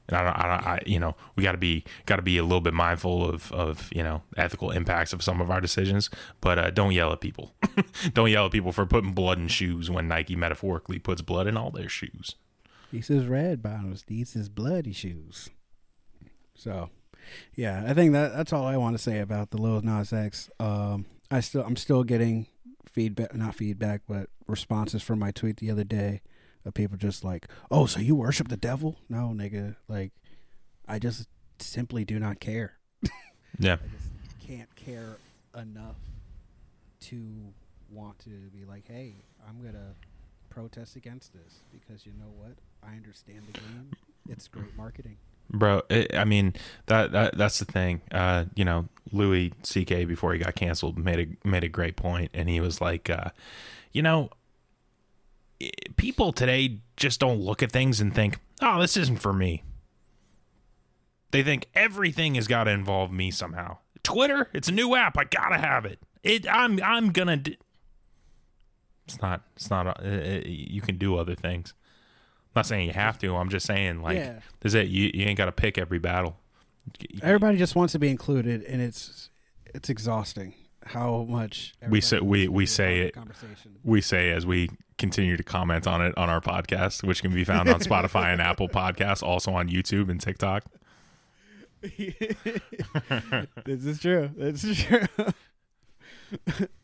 and I don't, I, don't, I you know, we got to be got to be a little bit mindful of of you know ethical impacts of some of our decisions. But uh, don't yell at people. [LAUGHS] don't yell at people for putting blood in shoes when Nike metaphorically puts blood in all their shoes. These is red bottoms. These is bloody shoes. So, yeah, I think that that's all I want to say about the Lil Nas X. Um, I still I'm still getting feedback, not feedback, but responses from my tweet the other day of people just like, "Oh, so you worship the devil?" No, nigga. Like, I just simply do not care. Yeah, I just can't care enough to want to be like, "Hey, I'm gonna protest against this," because you know what? I understand the game. It's great marketing. Bro. It, I mean that that that's the thing. Uh, you know, Louis C.K. before he got canceled made a made a great point, and he was like, uh, you know, people today just don't look at things and think, oh, this isn't for me. They think everything has got to involve me somehow. Twitter, it's a new app. I gotta have it. It. I'm. I'm gonna. D- it's not. It's not. Uh, uh, you can do other things. I'm not saying you have to. I'm just saying like Yeah. is it you, you ain't got to pick every battle. Everybody just wants to be included, and it's it's exhausting how much We say- we- we say part of the it. Conversation. We say as we continue to comment on it on our podcast, which can be found on Spotify and Apple [LAUGHS] Podcasts, also on YouTube and TikTok. [LAUGHS] this is true. This is true. [LAUGHS]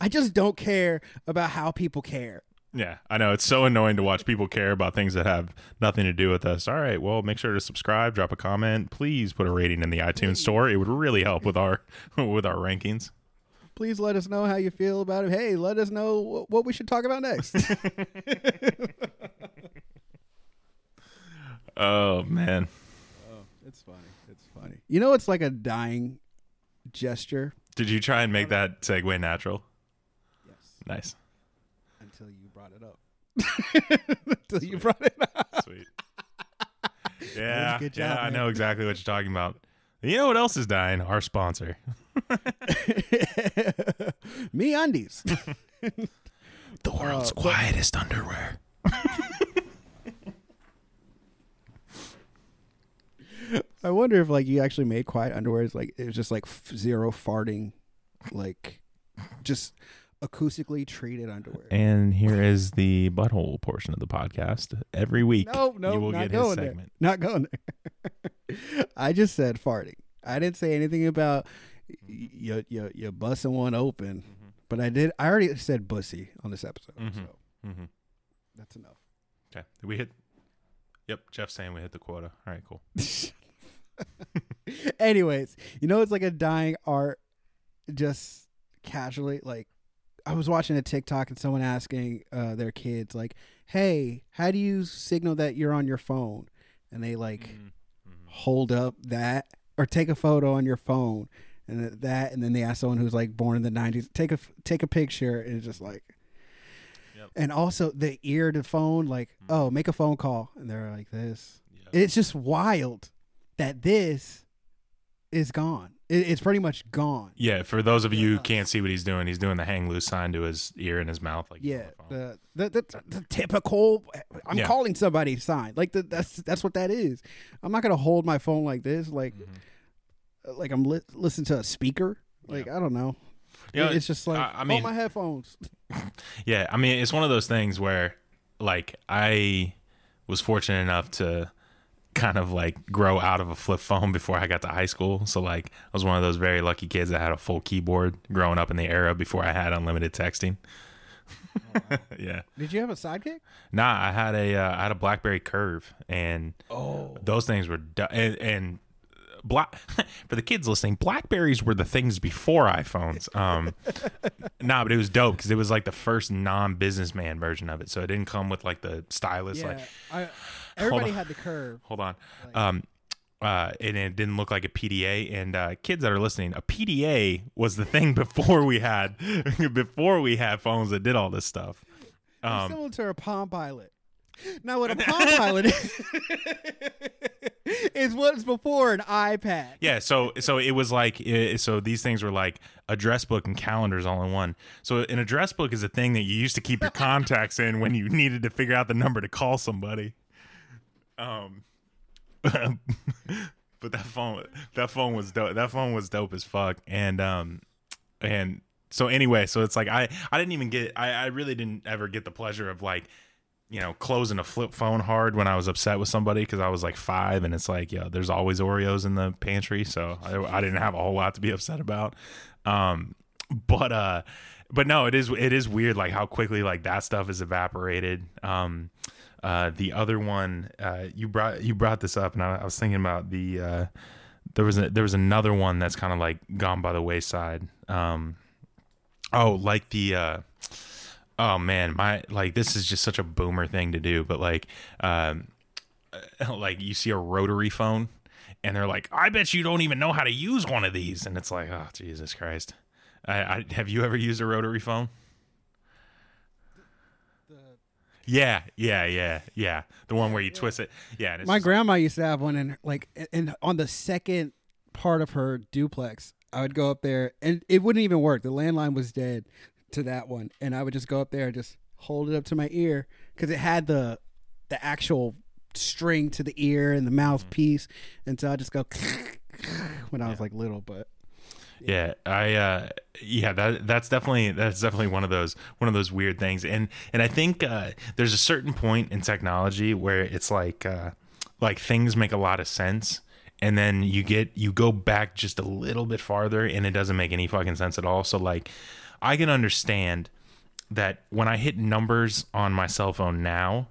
I just don't care about how people care. Yeah, I know it's so annoying to watch people care about things that have nothing to do with us. All right, well, make sure to subscribe, drop a comment, please put a rating in the iTunes store. It would really help with our [LAUGHS] with our rankings. Please let us know how you feel about it. Hey, let us know wh- what we should talk about next. [LAUGHS] [LAUGHS] Oh man, Oh, it's funny. It's funny. You know, it's like a dying gesture. did you try and make that segue natural? Yes. Nice, Until you brought it up. [LAUGHS] Until you brought it up. sweet. [LAUGHS] Yeah, good yeah, job, I man. know exactly what you're talking about. You know what else is dying? Our sponsor. [LAUGHS] MeUndies. The uh, world's but- quietest underwear. I wonder if like you actually made quiet underwear. It's like it was just like f- zero farting, like just acoustically treated underwear. And here is the butthole portion of the podcast. Every week, no, no, you will not get his going segment. there. Not going there. [LAUGHS] I just said farting. I didn't say anything about you you you busting one open, Mm-hmm. but I did. I already said bussy on this episode, Mhm. so Mm-hmm. that's enough. Okay, Did we hit. Yep, Jeff's saying we hit the quota. All right, cool. [LAUGHS] Anyways, you know it's like a dying art just casually like I was watching a TikTok and someone asking uh, their kids like, "Hey, how do you signal that you're on your phone?" And they like mm-hmm. Mm-hmm. hold up that or take a photo on your phone and that and then they ask someone who's like born in the 90s, "Take a take a picture." And it's just like Yep. And also the ear to phone like, mm-hmm. "Oh, make a phone call." And they're like this. It's just wild that this is gone. It, it's pretty much gone. Yeah, for those of you who can't see what he's doing, he's doing the hang loose sign to his ear and his mouth. Like he's Yeah, the phone. the the, the, the typical I'm Yeah. calling somebody sign. Like the, that's that's what that is. I'm not gonna hold my phone like this, like Mm-hmm. like I'm li- listening to a speaker. Like I don't know. Know, it's just like I- I I mean- my headphones. [LAUGHS] Yeah, I mean, it's one of those things where, like, I was fortunate enough to kind of like grow out of a flip phone before I got to high school. So, like, I was one of those very lucky kids that had a full keyboard growing up in the era before I had unlimited texting. [LAUGHS] yeah. Did you have a sidekick? Nah, I had a uh, I had a BlackBerry Curve, and Oh, those things were du- and, and black [LAUGHS] for the kids listening. Blackberries were the things before iPhones. Um, [LAUGHS] nah, but it was dope because it was like the first non-businessman version of it, so it didn't come with like the stylus. yeah. Like, I, everybody had the curve. hold on, um, uh, and it didn't look like a PDA. And uh, kids that are listening, a PDA was the thing [LAUGHS] before we had [LAUGHS] before we had phones that did all this stuff. Um, similar to a Palm Pilot. Now, what a [LAUGHS] Palm Pilot is, is what's before an iPad. Yeah, so so it was like i- so these things were like address book and calendars all in one. So an address book is a thing that you used to keep your contacts in when you needed to figure out the number to call somebody. Um [LAUGHS] but that phone that phone was dope. That phone was dope as fuck and um and so anyway, so it's like I I didn't even get I I really didn't ever get the pleasure of like you know, closing a flip phone hard when I was upset with somebody because I was like five, and it's like, yeah, there's always Oreos in the pantry, so I, I didn't have a whole lot to be upset about. Um, but uh, but no, it is it is weird like how quickly like that stuff is evaporated. Um, uh, the other one, uh, you brought you brought this up, and I, I was thinking about the uh, there was a, there was another one that's kind of like gone by the wayside. Um, oh, like the uh, oh man my like this is just such a boomer thing to do but like um [LAUGHS] like you see a rotary phone and they're like i bet you don't even know how to use one of these. And it's like oh jesus christ. I, I have you ever used a rotary phone yeah yeah yeah yeah. The one where you twist it. Yeah and it's My grandma used to have one, and like, and on the second part of her duplex, I would go up there, and it wouldn't even work. The landline was dead to that one, and I would just go up there and just hold it up to my ear because it had the the actual string to the ear and the mouthpiece, and so I just go [LAUGHS] when I was like little, but yeah i uh yeah that that's definitely that's definitely one of those one of those weird things. And and i think uh there's a certain point in technology where it's like uh like things make a lot of sense and then you get you go back just a little bit farther and it doesn't make any fucking sense at all. So like i can understand that when i hit numbers on my cell phone now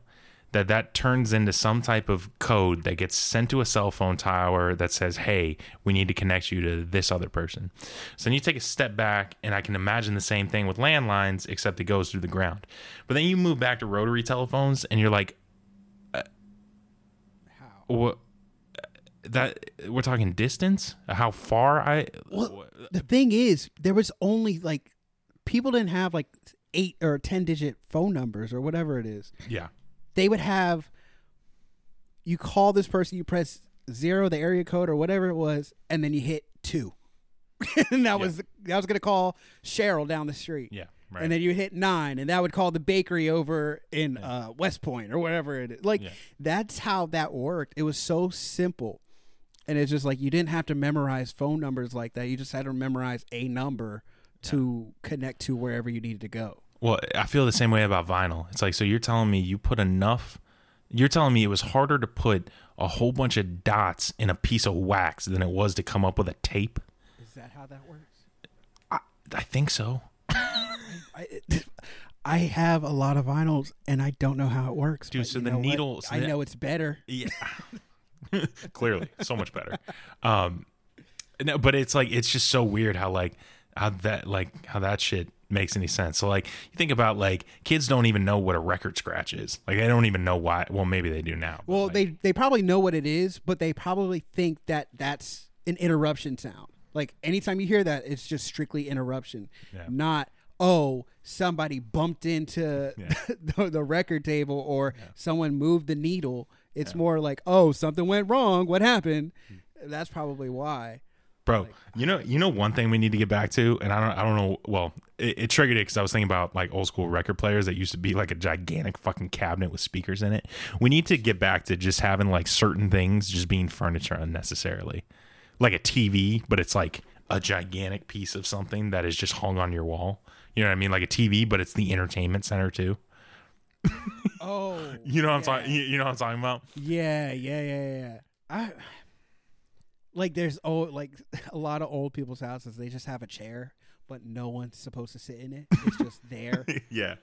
that that turns into some type of code that gets sent to a cell phone tower that says, "Hey, we need to connect you to this other person." So then you take a step back, and I can imagine the same thing with landlines, except it goes through the ground. But then you move back to rotary telephones, and you're like, uh, how? "What?" Uh, that we're talking distance? How far I? Well, the thing is, there was only like people didn't have like eight or ten digit phone numbers or whatever it is. yeah, They would have you call this person, you press zero, the area code or whatever it was, and then you hit two. [LAUGHS] and that was that was gonna call Cheryl down the street. yeah, right. And then you hit nine, and that would call the bakery over in uh, West Point or whatever it is. Like Yeah. that's how that worked. It was so simple, and it's just like you didn't have to memorize phone numbers like that. You just had to memorize a number to connect to wherever you needed to go. Well, I feel the same way about vinyl. It's like, so you're telling me you put enough, you're telling me it was harder to put a whole bunch of dots in a piece of wax than it was to come up with a tape? Is that how that works? I think so. [LAUGHS] I, I have a lot of vinyls, and I don't know how it works. Dude, so the needle- so I know it's better. Yeah. [LAUGHS] [LAUGHS] Clearly, so much better. Um, no, but it's like it's just so weird how like how that like how that shit makes any sense. So like you think about like kids don't even know what a record scratch is. Like they don't even know why. Well, maybe they do now. Well, like, they they probably know what it is, but they probably think that that's an interruption sound. Like anytime you hear that, it's just strictly interruption, Yeah. not oh somebody bumped into [LAUGHS] [LAUGHS] the, the record table or someone moved the needle. It's more like oh something went wrong. What happened? Hmm. That's probably why. Bro you know you know one thing we need to get back to and i don't i don't know well it, it triggered it because i was thinking about like old school record players that used to be like a gigantic fucking cabinet with speakers in it. We need to get back to just having like certain things just being furniture unnecessarily. Like a tv but it's like a gigantic piece of something that is just hung on your wall. You know what i mean? Like a tv but it's the entertainment center too. Oh, [LAUGHS] you know what i'm talking you, you know what i'm talking about? Yeah, yeah, yeah, yeah. I like there's old like [LAUGHS] a lot of old people's houses. They just have a chair, but no one's supposed to sit in it. It's just [LAUGHS] there. yeah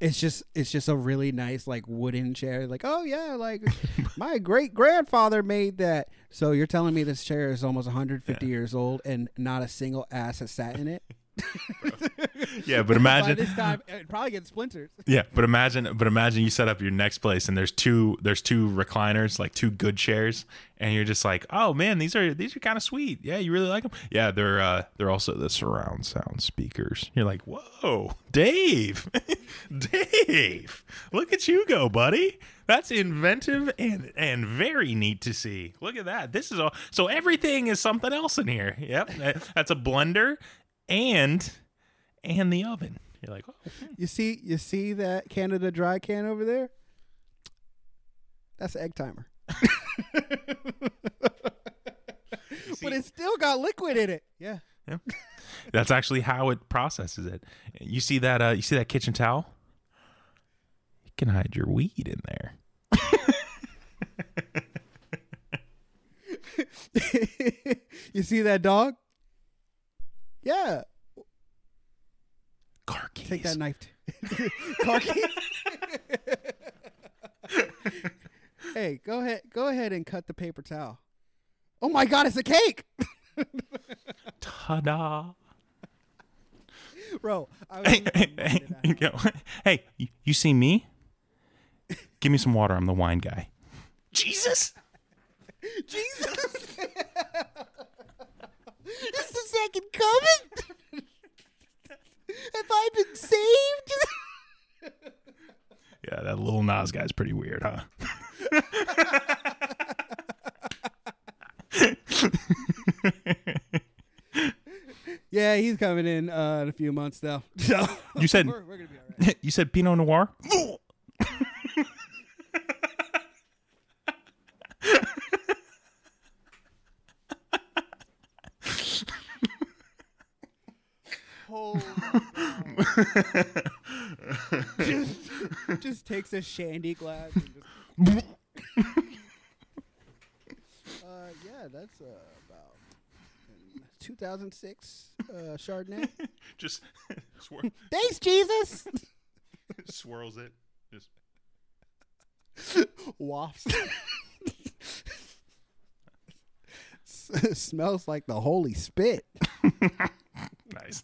It's just it's just a really nice like wooden chair. Like oh yeah, like [LAUGHS] my great grandfather made that. So you're telling me this chair is almost 150 years old and not a single ass has sat in it? [LAUGHS] Yeah, but imagine this time, it probably get splinters. [LAUGHS] Yeah, but imagine, but imagine you set up your next place and there's two, there's two recliners, like two good chairs, and you're just like, oh man, these are these are kind of sweet. Yeah, you really like them. Yeah, they're uh they're also the surround sound speakers. You're like, whoa, Dave, [LAUGHS] Dave, look at you go, buddy. That's inventive and and very neat to see. Look at that. This is all. So everything is something else in here. Yep, that's a blender and and the oven. You're like, oh, You see, you see that Canada Dry can over there? That's an egg timer. [LAUGHS] [LAUGHS] but it still got liquid in it. Yeah. Yeah. That's actually how it processes it. You see that uh you see that kitchen towel? You can hide your weed in there. [LAUGHS] you see that dog? Yeah. Car keys. Take that knife. T- [LAUGHS] Car keys. [LAUGHS] hey, go ahead. Go ahead and cut the paper towel. Oh my God! It's a cake, [LAUGHS] Ta-da. bro. I was Hey, hey, hey, hey, you see me? Give me some water. I'm the wine guy. Jesus. Jesus! It's the second coming. [LAUGHS] Have I been saved? [LAUGHS] Yeah, that little Nas guy's pretty weird, huh? [LAUGHS] yeah, he's coming in uh, in a few months though. So You said we're, we're gonna be all right. you said Pinot Noir? Oh just, just takes a shandy glass. And just, [LAUGHS] uh, yeah, that's uh, about 2006 uh, Chardonnay. [LAUGHS] Just [LAUGHS] swir- Thanks, Jesus. swirls it. Just Wafts. S- smells like the holy spit. nice.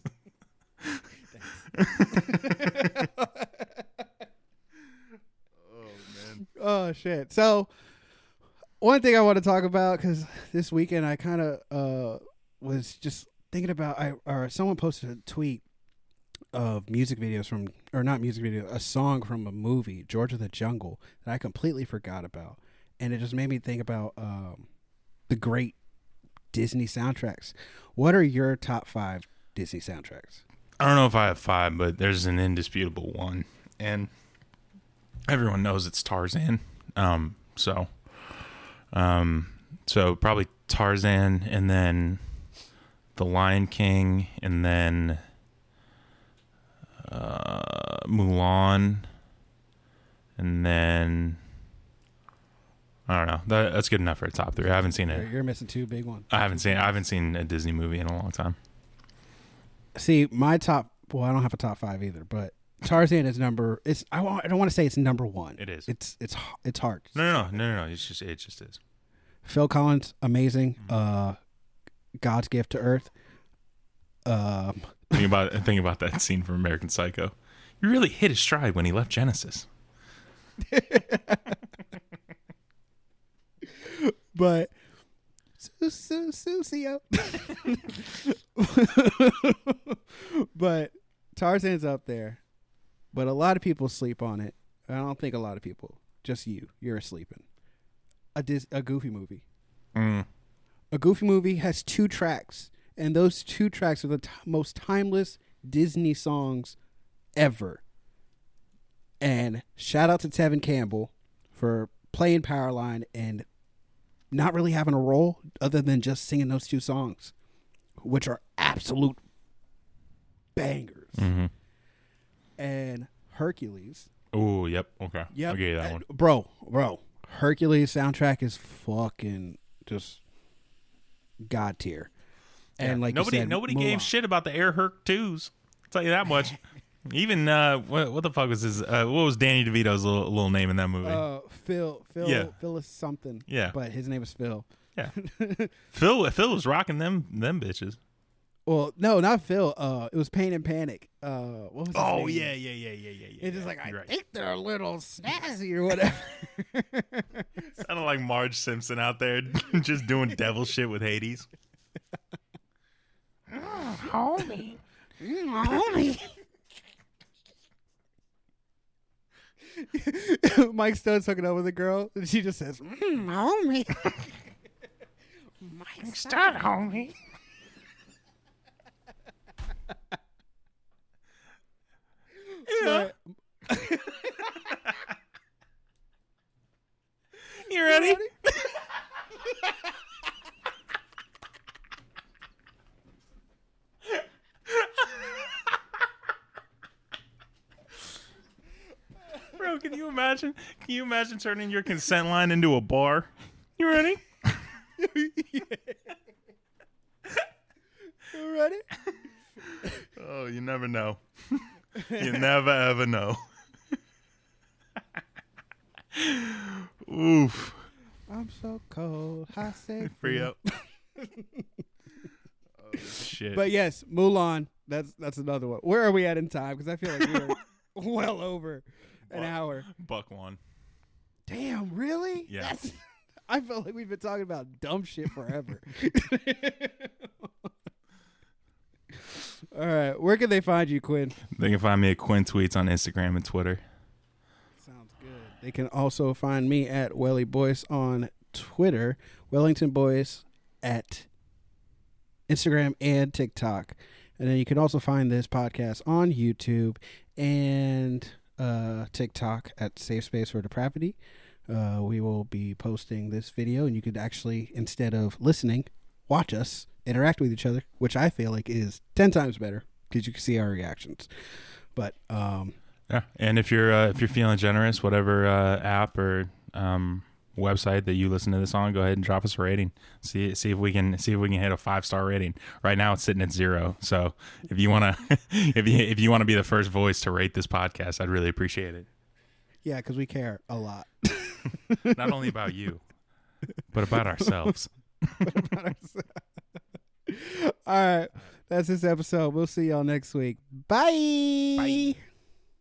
Oh shit! So one thing I want to talk about because this weekend I kind of uh, was just thinking about I or someone posted a tweet of music videos from or not music video a song from a movie George of the Jungle that I completely forgot about and it just made me think about um, the great Disney soundtracks. What are your top five Disney soundtracks? I don't know if I have five, but there's an indisputable one, and everyone knows it's Tarzan. Um, so, um, so probably Tarzan, and then The Lion King, and then uh, Mulan, and then I don't know. That, that's good enough for a top three. I haven't seen it. you're missing two big ones. I haven't seen. I haven't seen a Disney movie in a long time. See, my top. Well, I don't have a top five either, but Tarzan is number. It's. I, I don't want to say it's number one. It is. It's. It's. It's hard. No, no, no, no, no. no. It's just. It just is. Phil Collins, amazing. Uh, God's gift to Earth. Um, Think about [LAUGHS] think about that scene from American Psycho. He really hit his stride when he left Genesis. [LAUGHS] but Susio. but Tarzan's up there. But a lot of people sleep on it. I don't think a lot of people. Just you. You're sleeping. A Dis- a Goofy movie. Mm. A Goofy movie has two tracks, and those two tracks are the t- most timeless Disney songs ever. And shout out to Tevin Campbell for playing Powerline and not really having a role other than just singing those two songs, which are absolute bangers. hmm And Hercules. Oh, yep. Okay. Yep. I'll give you that Uh, one. Bro, bro. Hercules soundtrack is fucking just god tier. And Yeah. like nobody said, nobody gave shit about the Air Herc twos. I'll tell you that much. [LAUGHS] Even uh, what what the fuck was his? Uh, what was Danny DeVito's little, little name in that movie? Uh, Phil, Phil, Yeah. Phil is something. Yeah. but his name is Phil. yeah, [LAUGHS] Phil Phil was rocking them them bitches. Well, no, not Phil. Uh, it was Pain and Panic. Uh, what was? His Oh name? yeah, yeah, yeah, yeah, yeah, yeah. It's just yeah. like I You're right. think they're a little snazzy or whatever. [LAUGHS] Sounded like Marge Simpson out there [LAUGHS] just doing devil shit with Hades. homie, homie. [LAUGHS] Mike Stone's hooking up with a girl, and she just says, mm, "Homie." [LAUGHS] Mike Stone, homie. [LAUGHS] Yeah. You ready? Bro, can you imagine? Can you imagine turning your consent line into a bar? You ready? [LAUGHS] You ready? Oh, you never know. you never ever know. Oof. I'm so cold. I say Free up. [LAUGHS] oh, shit. But yes, Mulan. That's that's another one. Where are we at in time? Because I feel like we're [LAUGHS] well over an hour. Buck one. Damn, really? Yeah. That's, [LAUGHS] I felt like we've been talking about dumb shit forever. [LAUGHS] All right, where can they find you, Quinn? They can find me at Quinn Tweets on Instagram and Twitter. Sounds good. They can also find me at Welly Boyce on Twitter, Wellington Boyce at Instagram and TikTok. And then you can also find this podcast on YouTube and uh, TikTok at Safe Space for Depravity. Uh, we will be posting this video, and you could actually, instead of listening, watch us interact with each other, which I feel like is 10 times better because you can see our reactions. But um, Yeah, and if you're uh, if you're feeling generous, whatever uh, app or um, website that you listen to this on, go ahead and drop us a rating. See see if we can see if we can hit a five star rating. Right now, it's sitting at zero. So if you wanna [LAUGHS] if you if you want to be the first voice to rate this podcast, I'd really appreciate it. yeah, because we care a lot. [LAUGHS] [LAUGHS] Not only about you, but about ourselves. All right. That's this episode. We'll see y'all next week. Bye. Bye.